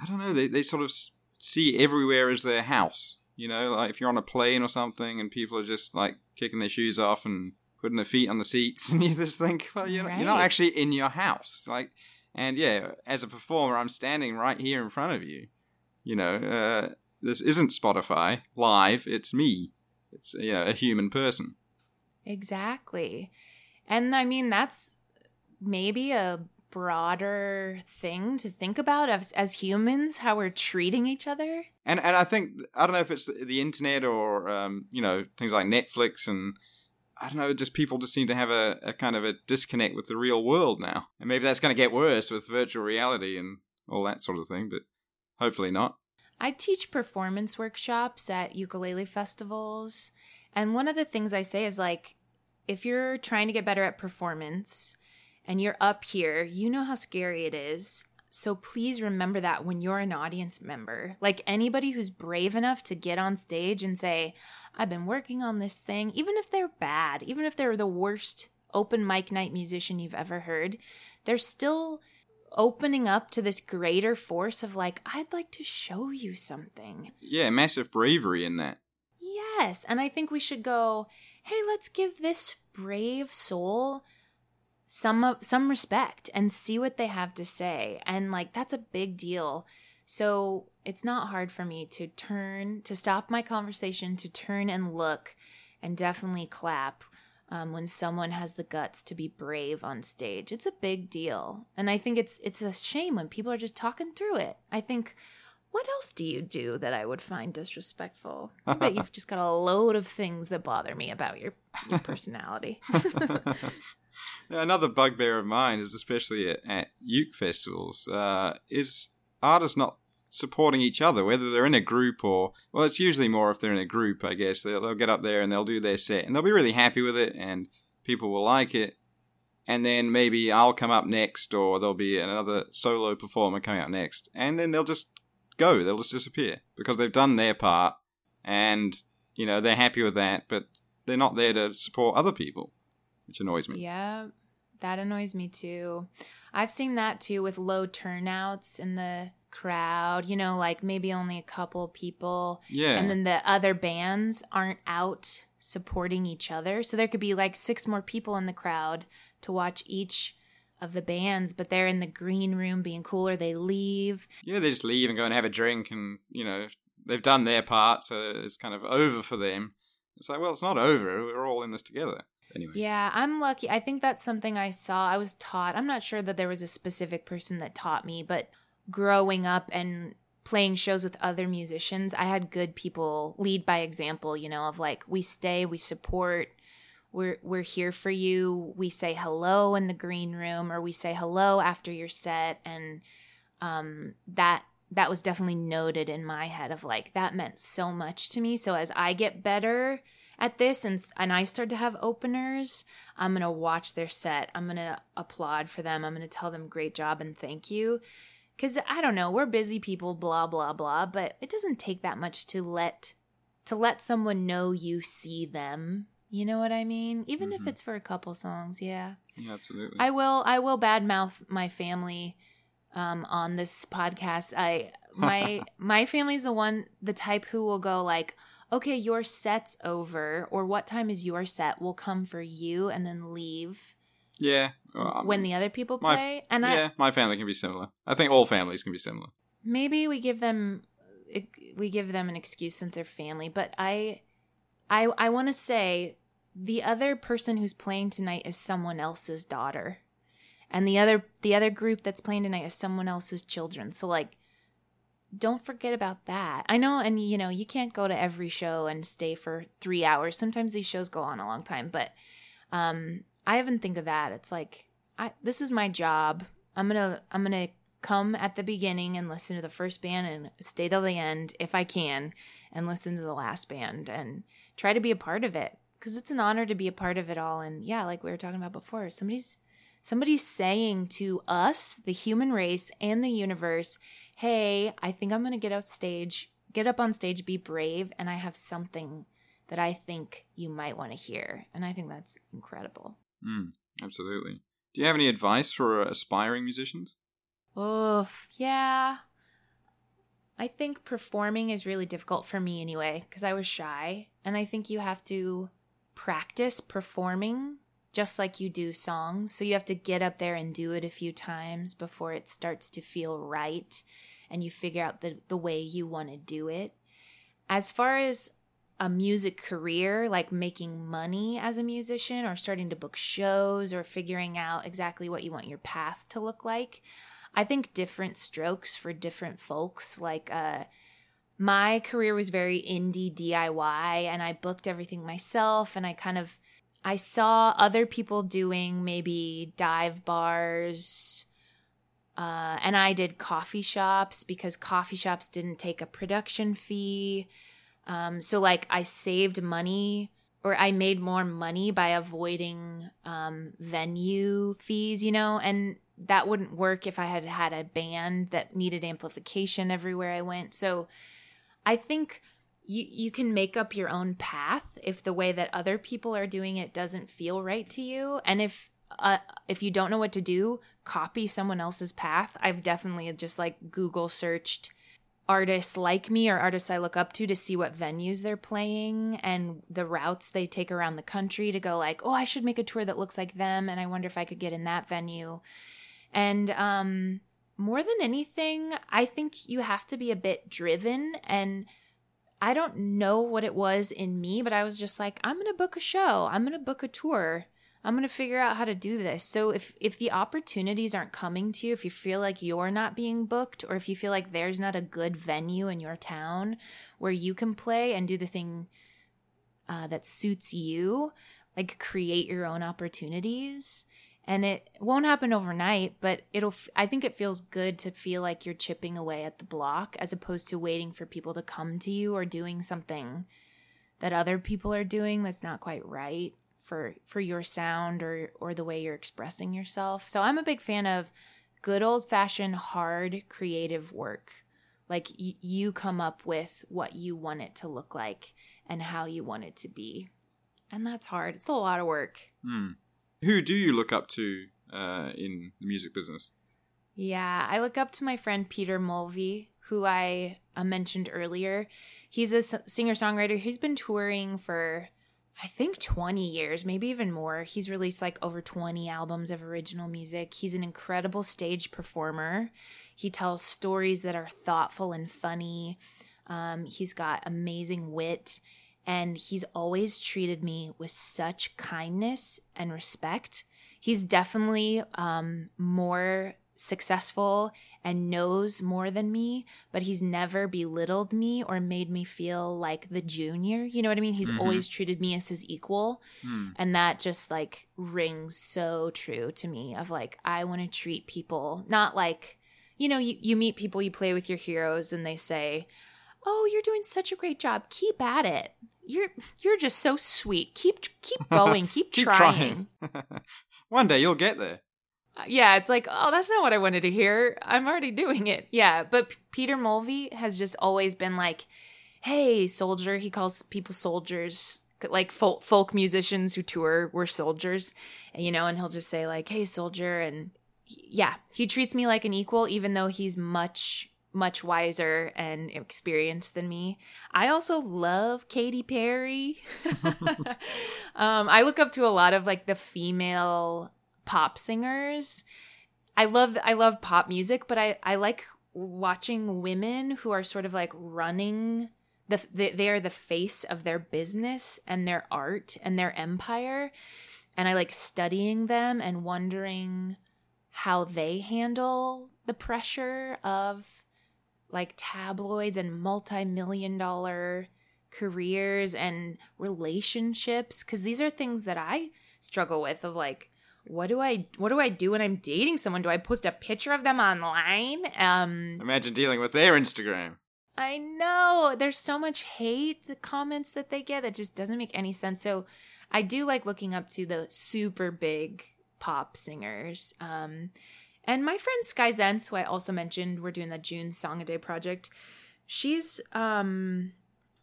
I don't know, they they sort of see everywhere as their house. You know, like if you're on a plane or something, and people are just like kicking their shoes off and putting their feet on the seats, <laughs> and you just think, well, you're, not- you're not actually in your house. Like, and yeah, as a performer, I'm standing right here in front of you. You know, uh, this isn't Spotify live. It's me. It's you know, a human person. Exactly. And I mean, that's maybe a broader thing to think about as, as humans, how we're treating each other. And and I think I don't know if it's the internet or um, you know things like Netflix and I don't know just people just seem to have a, a kind of a disconnect with the real world now, and maybe that's going to get worse with virtual reality and all that sort of thing, but hopefully not. I teach performance workshops at ukulele festivals. And one of the things I say is like, if you're trying to get better at performance and you're up here, you know how scary it is. So please remember that when you're an audience member. Like anybody who's brave enough to get on stage and say, I've been working on this thing, even if they're bad, even if they're the worst open mic night musician you've ever heard, they're still opening up to this greater force of like, I'd like to show you something. Yeah, massive bravery in that. Yes. And I think we should go, hey, let's give this brave soul some some respect and see what they have to say. And like that's a big deal. So it's not hard for me to turn, to stop my conversation, to turn and look and definitely clap um, when someone has the guts to be brave on stage. It's a big deal. And I think it's it's a shame when people are just talking through it. I think what else do you do that I would find disrespectful? I bet you've <laughs> just got a load of things that bother me about your, your personality. <laughs> <laughs> <laughs> Another bugbear of mine is especially at, at uke festivals uh, is artists not supporting each other, whether they're in a group or well, it's usually more if they're in a group. I guess they'll, they'll get up there and they'll do their set and they'll be really happy with it and people will like it. and then maybe I'll come up next, or there'll be another solo performer coming up next, and then they'll just go. They'll just disappear because they've done their part, and you know they're happy with that, but they're not there to support other people, which annoys me. Yeah, that annoys me too. I've seen that too with low turnouts in the crowd, you know, like maybe only a couple people. Yeah. And then the other bands aren't out supporting each other. So there could be like six more people in the crowd to watch each of the bands, but they're in the green room being cool or they leave. Yeah, they just leave and go and have a drink and, you know, they've done their part, so it's kind of over for them. It's like, well, it's not over. We're all in this together. Anyway. Yeah, I'm lucky. I think that's something I saw. I was taught. I'm not sure that there was a specific person that taught me, but growing up and playing shows with other musicians, I had good people lead by example, you know, of like we stay, we support, we're we're here for you. We say hello in the green room or we say hello after your set and um that that was definitely noted in my head of like that meant so much to me. So as I get better at this and and I start to have openers, I'm going to watch their set. I'm going to applaud for them. I'm going to tell them great job and thank you. Cuz I don't know, we're busy people blah blah blah, but it doesn't take that much to let to let someone know you see them. You know what I mean? Even Mhm. if it's for a couple songs, yeah. Yeah, absolutely. I will I will badmouth my family um, on this podcast. I <laughs> my my family's the one the type who will go like, okay, your set's over, or what time is your set? We'll come for you and then leave yeah. when the other people play. And I yeah, my family can be similar. I think all families can be similar. maybe we give them we give them an excuse since they're family but i i i want to say the other person who's playing tonight is someone else's daughter and the other the other group that's playing tonight is someone else's children so like don't forget about that. I know and you know you can't go to every show and stay for three hours. Sometimes these shows go on a long time but um i even think of that. It's like i this is my job. I'm gonna i'm gonna come at the beginning and listen to the first band and stay till the end if I can and listen to the last band and try to be a part of it. Because it's an honor to be a part of it all. And yeah like we were talking about before somebody's somebody's saying to us the human race and the universe hey I think I'm going to get up stage get up on stage be brave and I have something that I think you might want to hear and I think that's incredible Mm, absolutely. Do you have any advice for aspiring musicians? Oof, yeah. I think performing is really difficult for me anyway, because I was shy. And I think you have to practice performing just like you do songs. So you have to get up there and do it a few times before it starts to feel right and you figure out the, the way you want to do it. As far as a music career, like making money as a musician or starting to book shows or figuring out exactly what you want your path to look like, I think different strokes for different folks. Like, uh, my career was very indie DIY, and I booked everything myself. And I kind of, I saw other people doing maybe dive bars, uh, and I did coffee shops because coffee shops didn't take a production fee. Um, so like I saved money or I made more money by avoiding um, venue fees, you know, and that wouldn't work if I had had a band that needed amplification everywhere I went. So I think you you can make up your own path if the way that other people are doing it doesn't feel right to you, and if uh, if you don't know what to do, copy someone else's path. I've definitely just like Google searched artists like me or artists I look up to to see what venues they're playing and the routes they take around the country to go like, "Oh, I should make a tour that looks like them and I wonder if I could get in that venue." And um more than anything, I think you have to be a bit driven and I don't know what it was in me, but I was just like, I'm going to book a show. I'm going to book a tour. I'm going to figure out how to do this. So if if the opportunities aren't coming to you, if you feel like you're not being booked or if you feel like there's not a good venue in your town where you can play and do the thing uh, that suits you, like create your own opportunities. And it won't happen overnight, but it'll I think it feels good to feel like you're chipping away at the block as opposed to waiting for people to come to you or doing something that other people are doing that's not quite right for for your sound or or the way you're expressing yourself. So I'm a big fan of good old fashioned hard creative work. Like y- you come up with what you want it to look like and how you want it to be. And that's hard. It's a lot of work. Hmm. Who do you look up to uh, in the music business? Yeah, I look up to my friend Peter Mulvey, who I uh, mentioned earlier. He's a singer songwriter He's been touring for, I think, 20 years, maybe even more. He's released like over 20 albums of original music. He's an incredible stage performer. He tells stories that are thoughtful and funny. Um, he's got amazing wit, and he's always treated me with such kindness and respect. He's definitely um, more successful and knows more than me, but he's never belittled me or made me feel like the junior. You know what I mean? He's Mhm. always treated me as his equal. Hmm. And that just like rings so true to me of like, I want to treat people not like, you know, you, you meet people, you play with your heroes, and they say, Oh, you're doing such a great job. Keep at it. You're you're just so sweet. Keep keep <laughs> going. Keep, Keep trying. trying. <laughs> One day you'll get there. Uh, yeah, it's like, oh, that's not what I wanted to hear. I'm already doing it. Yeah, but P- Peter Mulvey has just always been like, hey, soldier. He calls people soldiers, like folk, folk musicians who tour were soldiers, and, you know, and he'll just say, like, hey, soldier. And he- yeah, he treats me like an equal, even though he's much, much wiser and experienced than me. I also love Katy Perry. <laughs> um, I look up to a lot of like the female pop singers. I love I love pop music, but I I like watching women who are sort of like running the they, they are the face of their business and their art and their empire and I like studying them and wondering how they handle the pressure of like tabloids and multi-million dollar careers and relationships cuz these are things that I struggle with of like what do I what do I do when I'm dating someone? Do I post a picture of them online? Um Imagine dealing with their Instagram. I know there's so much hate, the comments that they get that just doesn't make any sense. So I do like looking up to the super big pop singers. Um and my friend Sky Zentz, who I also mentioned, we're doing the June Song a Day project. She's um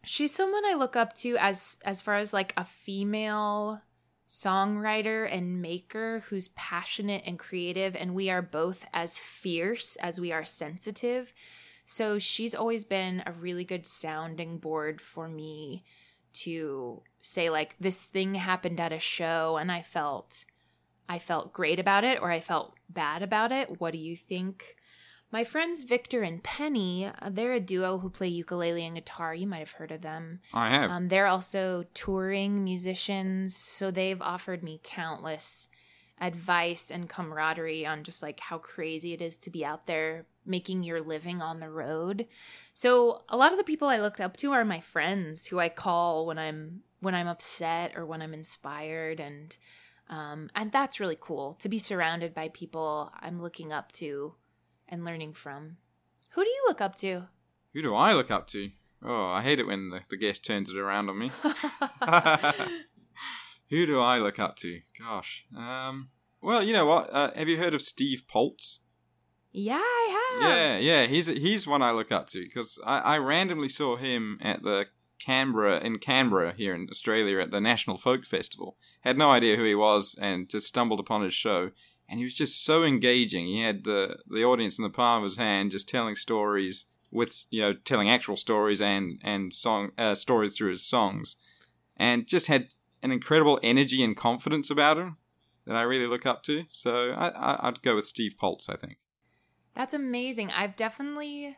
she's someone I look up to as as far as like a female songwriter and maker who's passionate and creative and we are both as fierce as we are sensitive. So she's always been a really good sounding board for me to say like this thing happened at a show and I felt I felt great about it or I felt bad about it. What do you think? My friends Victor and Penny, uh, they're a duo who play ukulele and guitar. You might have heard of them. I have. Um, they're also touring musicians, so they've offered me countless advice and camaraderie on just like how crazy it is to be out there making your living on the road. So a lot of the people I looked up to are my friends who I call when I'm when I'm upset or when I'm inspired and um, and that's really cool to be surrounded by people I'm looking up to and learning from. Who do you look up to? Who do I look up to? Oh, I hate it when the, the guest turns it around on me. <laughs> <laughs> Who do I look up to? Gosh. Um. Well, you know what? Uh, have you heard of Steve Poltz? yeah, I have. Yeah, yeah. He's he's one I look up to because I, I randomly saw him at the Canberra in Canberra here in Australia at the National Folk Festival. Had no idea who he was and just stumbled upon his show. And he was just so engaging. He had the the audience in the palm of his hand, just telling stories with you know telling actual stories and and song uh, stories through his songs, and just had an incredible energy and confidence about him that I really look up to. So I, I I'd go with Steve Poltz. I think. That's amazing. I've definitely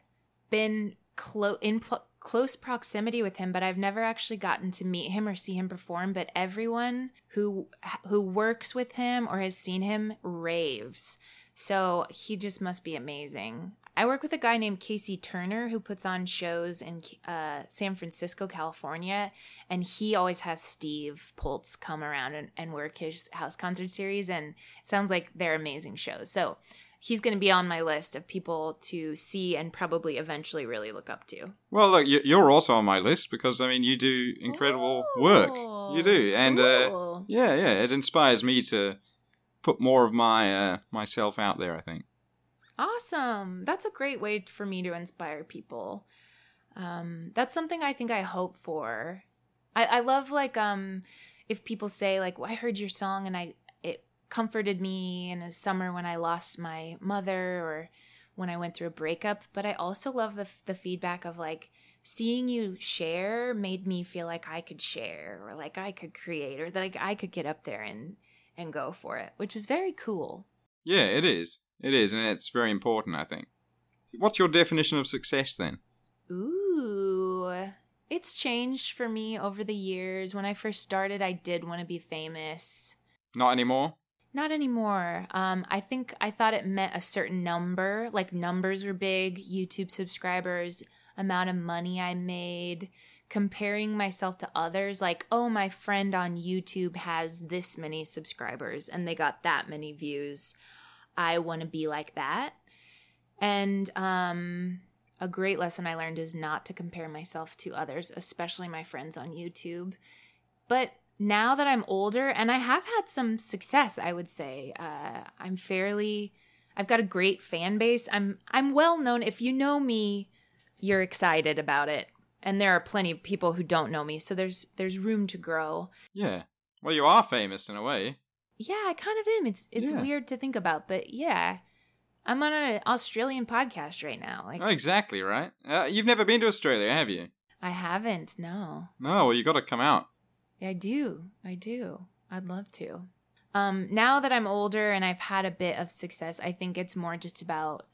been clo- in pl- close proximity with him, but I've never actually gotten to meet him or see him perform. But everyone who who works with him or has seen him raves. So he just must be amazing. I work with a guy named Casey Turner who puts on shows in uh, San Francisco, California, and he always has Steve Poltz come around and, and work his house concert series, and it sounds like they're amazing shows. So he's going to be on my list of people to see and probably eventually really look up to. Well, look, you- you're also on my list because I mean you do incredible work. You do, and uh, yeah, yeah, it inspires me to put more of my uh, myself out there. I think. Awesome. That's a great way for me to inspire people. Um, that's something I think I hope for. I, I love like um if people say like well, I heard your song and I comforted me in a summer when I lost my mother or when I went through a breakup. But I also love the the feedback of like seeing you share made me feel like I could share or like I could create or that like, I could get up there and and go for it, which is very cool. Yeah, it is. It is, and it's very important. I think. What's your definition of success then? Ooh. It's changed for me over the years. When I first started, I did want to be famous. Not anymore. Not anymore. Um, I think I thought it meant a certain number, like numbers were big, YouTube subscribers, amount of money I made, comparing myself to others, like, oh, my friend on YouTube has this many subscribers and they got that many views. I want to be like that. And um, a great lesson I learned is not to compare myself to others, especially my friends on YouTube. But now that I'm older, and I have had some success, I would say, uh, I'm fairly. I've got a great fan base. I'm I'm well known. If you know me, you're excited about it, and there are plenty of people who don't know me. So there's there's room to grow. Yeah. Well, you are famous in a way. Yeah, I kind of am. It's it's Yeah. weird to think about, but yeah, I'm on an Australian podcast right now. Like Oh, exactly right. Uh, you've never been to Australia, have you? I haven't. No. No. Well, you got to come out. I do. I do. I'd love to. Um, now that I'm older and I've had a bit of success, I think it's more just about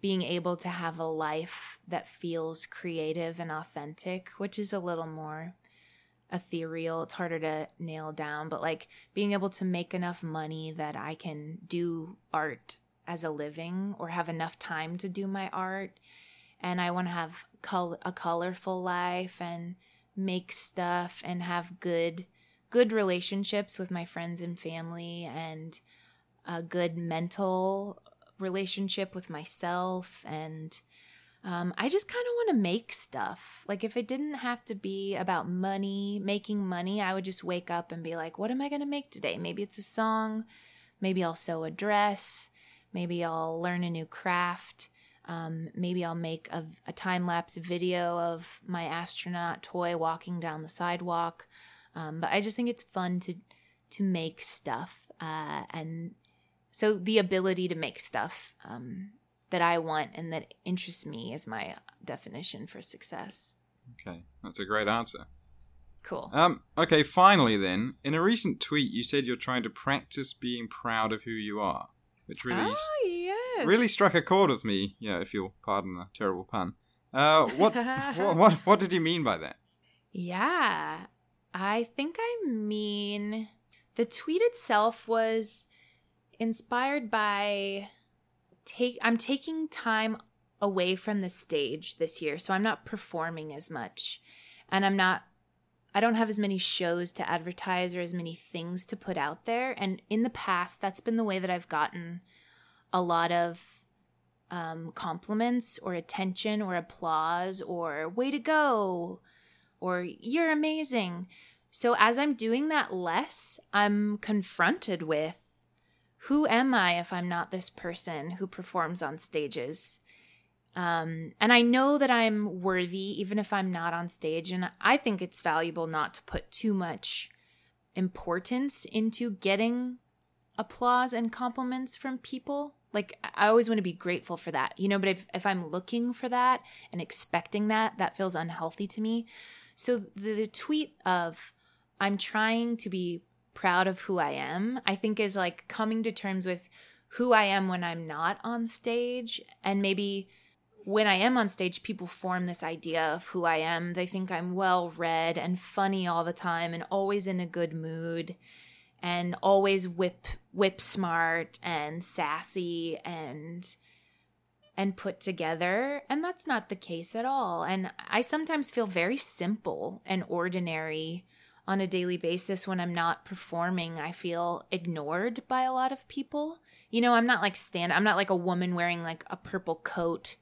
being able to have a life that feels creative and authentic, which is a little more ethereal. It's harder to nail down, but like being able to make enough money that I can do art as a living or have enough time to do my art. And I want to have col- a colorful life and make stuff and have good good relationships with my friends and family and a good mental relationship with myself and um, I just kind of want to make stuff. Like, if it didn't have to be about money, making money, I would just wake up and be like, what am I going to make today? Maybe it's a song. Maybe I'll sew a dress. Maybe I'll learn a new craft. Um, maybe I'll make a, a time lapse video of my astronaut toy walking down the sidewalk. Um, but I just think it's fun to to make stuff, uh, and so the ability to make stuff um, that I want and that interests me is my definition for success. Okay, that's a great answer. Cool. Um, okay, finally then, in a recent tweet, you said you're trying to practice being proud of who you are, which really, oh yes. really struck a chord with me. Yeah, if you'll pardon the terrible pun. Uh, what, <laughs> what, what, what did you mean by that? Yeah, I think I mean the tweet itself was inspired by take I'm taking time away from the stage this year, so I'm not performing as much and I'm not I don't have as many shows to advertise or as many things to put out there and in the past that's been the way that I've gotten a lot of um, compliments or attention or applause or way to go or you're amazing. So as I'm doing that less, I'm confronted with who am I if I'm not this person who performs on stages? Um, and I know that I'm worthy even if I'm not on stage. And I think it's valuable not to put too much importance into getting applause and compliments from people. Like, I always want to be grateful for that, you know, but if, if I'm looking for that and expecting that, that feels unhealthy to me. So the, the tweet of, I'm trying to be proud of who I am, I think is like coming to terms with who I am when I'm not on stage. And maybe when I am on stage, people form this idea of who I am. They think I'm well read and funny all the time and always in a good mood and always whip whip smart and sassy and and put together and that's not the case at all and i sometimes feel very simple and ordinary on a daily basis when I'm not performing, I feel ignored by a lot of people. You know, I'm not like stand I'm not like a woman wearing like a purple coat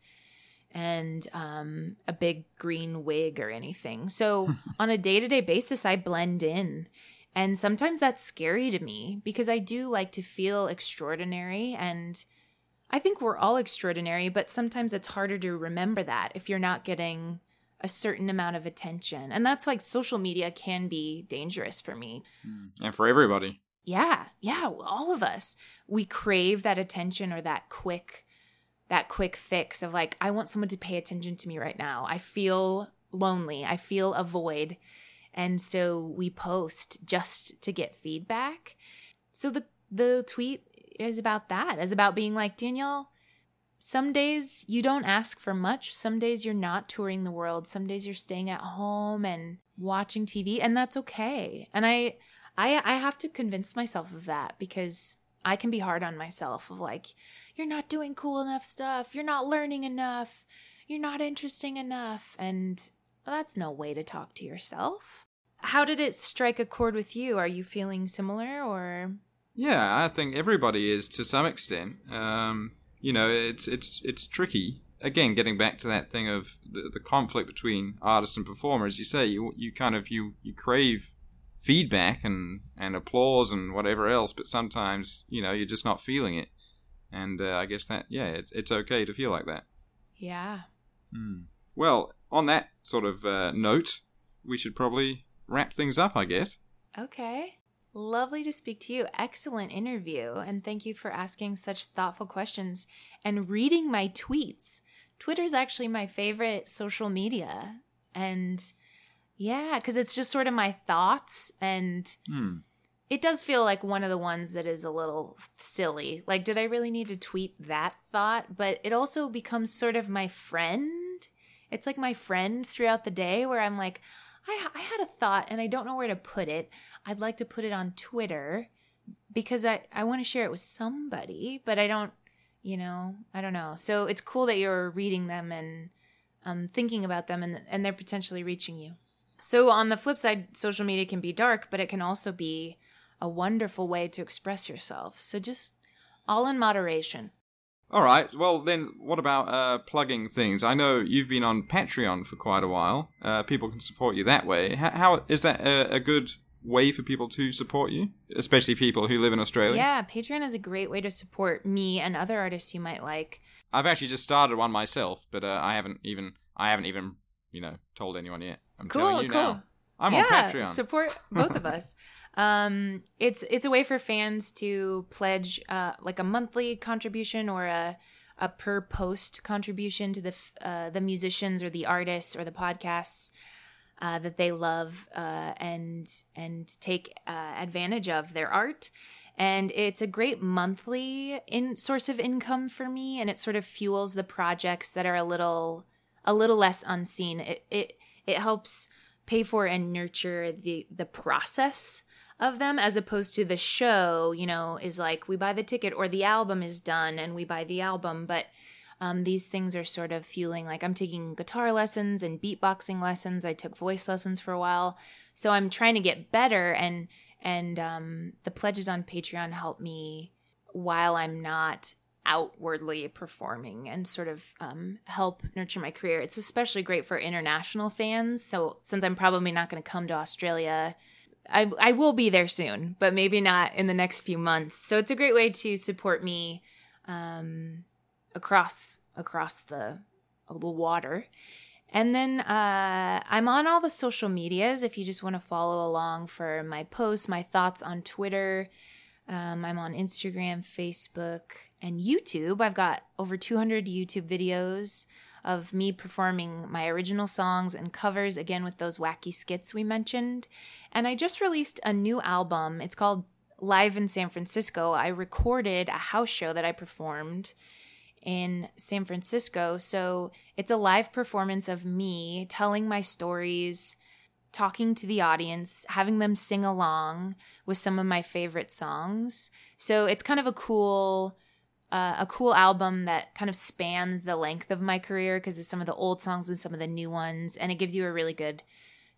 and um, a big green wig or anything. So <laughs> on a day to day basis, I blend in. And sometimes that's scary to me because I do like to feel extraordinary. And I think we're all extraordinary, but sometimes it's harder to remember that if you're not getting a certain amount of attention. And that's like social media can be dangerous for me. And for everybody. Yeah, yeah, all of us. We crave that attention or that quick that quick fix of like I want someone to pay attention to me right now. I feel lonely. I feel a void. And so we post just to get feedback. So the the tweet is about that. Is about being like, Danielle, some days you don't ask for much. Some days you're not touring the world. Some days you're staying at home and watching TV and that's okay. And I I I have to convince myself of that because I can be hard on myself of like, you're not doing cool enough stuff. You're not learning enough. You're not interesting enough. And that's no way to talk to yourself. How did it strike a chord with you? Are you feeling similar or? Yeah, I think everybody is to some extent. Um, you know, it's it's it's tricky. Again, getting back to that thing of the, the conflict between artist and performer, as you say, you you kind of you you crave feedback and and applause and whatever else, but sometimes you know you're just not feeling it, and uh, I guess that yeah, it's it's okay to feel like that. Yeah. Hmm. Well, on that sort of uh, note, we should probably wrap things up, I guess. Okay. Lovely to speak to you. Excellent interview. And thank you for asking such thoughtful questions and reading my tweets. Twitter's actually my favorite social media. And yeah, because it's just sort of my thoughts. And Hmm. it does feel like one of the ones that is a little silly. Like, did I really need to tweet that thought? But it also becomes sort of my friend. It's like my friend throughout the day where I'm like, I, I had a thought and I don't know where to put it. I'd like to put it on Twitter because I, I want to share it with somebody, but I don't, you know, I don't know. So it's cool that you're reading them and um, thinking about them and, and they're potentially reaching you. So on the flip side, social media can be dark, but it can also be a wonderful way to express yourself. So just all in moderation. All right. Well, then, what about uh, plugging things? I know you've been on Patreon for quite a while. Uh, people can support you that way. How, how is that a, a good way for people to support you, especially people who live in Australia? Yeah, Patreon is a great way to support me and other artists you might like. I've actually just started one myself, but uh, I haven't even I haven't even you know told anyone yet. I'm Cool, cool. now. I'm yeah, on Patreon. support both of <laughs> us. Um, it's it's a way for fans to pledge uh, like a monthly contribution or a a per post contribution to the f- uh, the musicians or the artists or the podcasts uh, that they love uh, and and take uh, advantage of their art. And it's a great monthly in source of income for me, and it sort of fuels the projects that are a little a little less unseen. It it it helps pay for and nurture the the process of them as opposed to the show you know is like we buy the ticket or the album is done and we buy the album. But um, these things are sort of fueling like i'm taking guitar lessons and beatboxing lessons. I took voice lessons for a while. So i'm trying to get better and and um, the pledges on patreon help me while i'm not outwardly performing and sort of um, help nurture my career. It's especially great for international fans. So since I'm probably not going to come to Australia, I, I will be there soon, but maybe not in the next few months. So it's a great way to support me um, across across the the water. And then uh, I'm on all the social medias if you just want to follow along for my posts, my thoughts on Twitter. Um, I'm on Instagram, Facebook, and YouTube. I've got over 200 YouTube videos of me performing my original songs and covers, again with those wacky skits we mentioned. And I just released a new album. It's called Live in San Francisco. I recorded a house show that I performed in San Francisco. So it's a live performance of me telling my stories talking to the audience, having them sing along with some of my favorite songs. So it's kind of a cool uh, a cool album that kind of spans the length of my career because it's some of the old songs and some of the new ones and it gives you a really good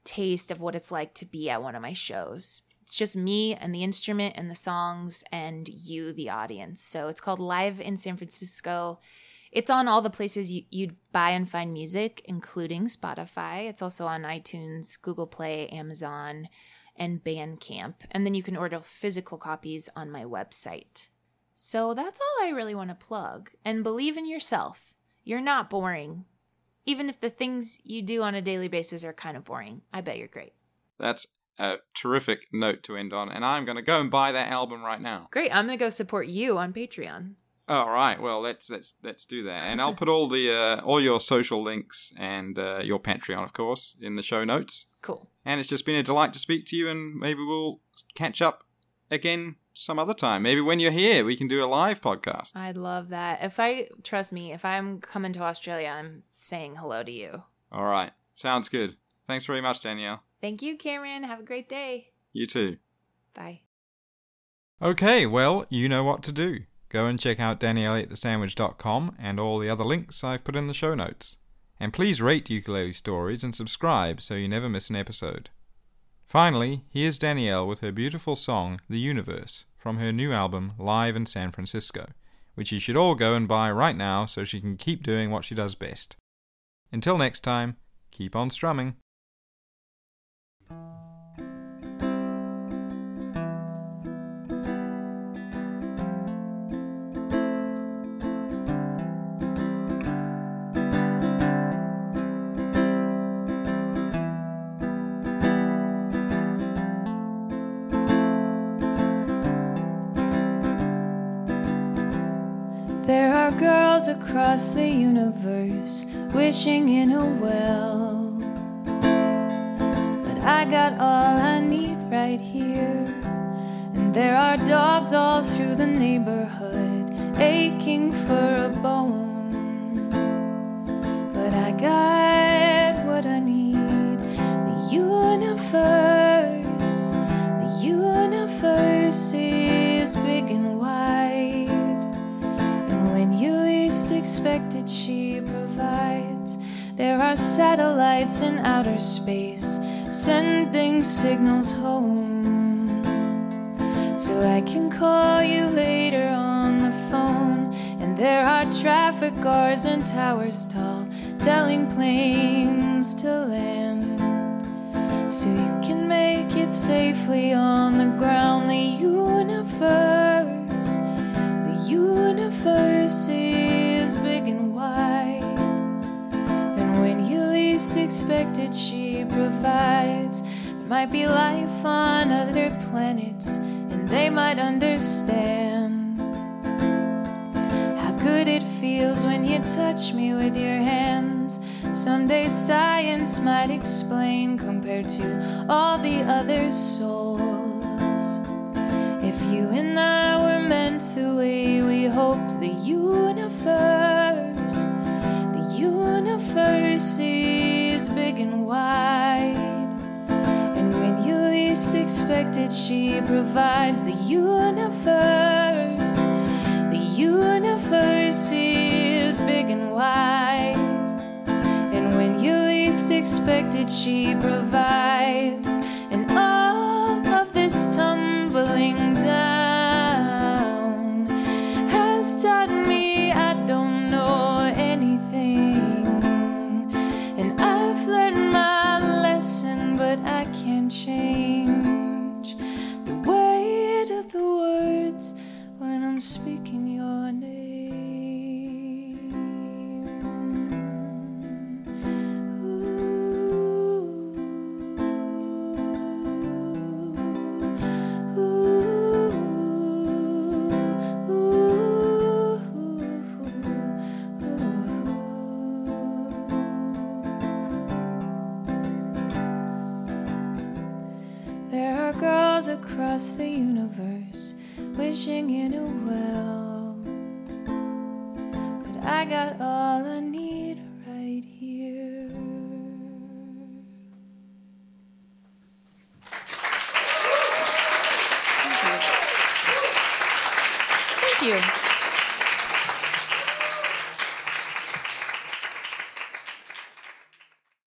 taste of what it's like to be at one of my shows. It's just me and the instrument and the songs and you, the audience. So it's called Live in San Francisco. It's on all the places you, would buy and find music, including Spotify. It's also on iTunes, Google Play, Amazon, and Bandcamp. And then you can order physical copies on my website. So that's all I really want to plug. And believe in yourself. You're not boring. Even if the things you do on a daily basis are kind of boring, I bet you're great. That's a terrific note to end on, and I'm going to go and buy that album right now. Great, I'm going to go support you on Patreon. All right, well let's let's let's do that, and I'll put all the uh, all your social links and uh, your Patreon, of course, in the show notes. Cool. And it's just been a delight to speak to you, and maybe we'll catch up again some other time. Maybe when you're here, we can do a live podcast. I'd love that. If I trust me, if I'm coming to Australia, I'm saying hello to you. All right, sounds good. Thanks very much, Danielle. Thank you, Cameron. Have a great day. You too. Bye. Okay, well, you know what to do. Go and check out DanielleAteTheSandwich.com and all the other links I've put in the show notes. And please rate Ukulele Stories and subscribe so you never miss an episode. Finally, here's Danielle with her beautiful song, The Universe, from her new album, Live in San Francisco, which you should all go and buy right now so she can keep doing what she does best. Until next time, keep on strumming. Across the universe wishing in a well. But I got all I need right here. And there are dogs all through the neighborhood aching for a bone. But I got what I need the universe. The universe is it, she provides. There are satellites in outer space sending signals home. So I can call you later on the phone. And there are traffic guards and towers tall telling planes to land. So you can make it safely on the ground. The universe, the universe is big and wide. And when you least expect it, she provides. There might be life on other planets, and they might understand how good it feels when you touch me with your hands. Someday science might explain compared to all the other souls. If you and I were way we hoped, the universe, the universe is big and wide. And when you least expect it, she provides the universe. The universe is big and wide. And when you least expect it, she provides. Across the universe wishing in a well. But I got all I need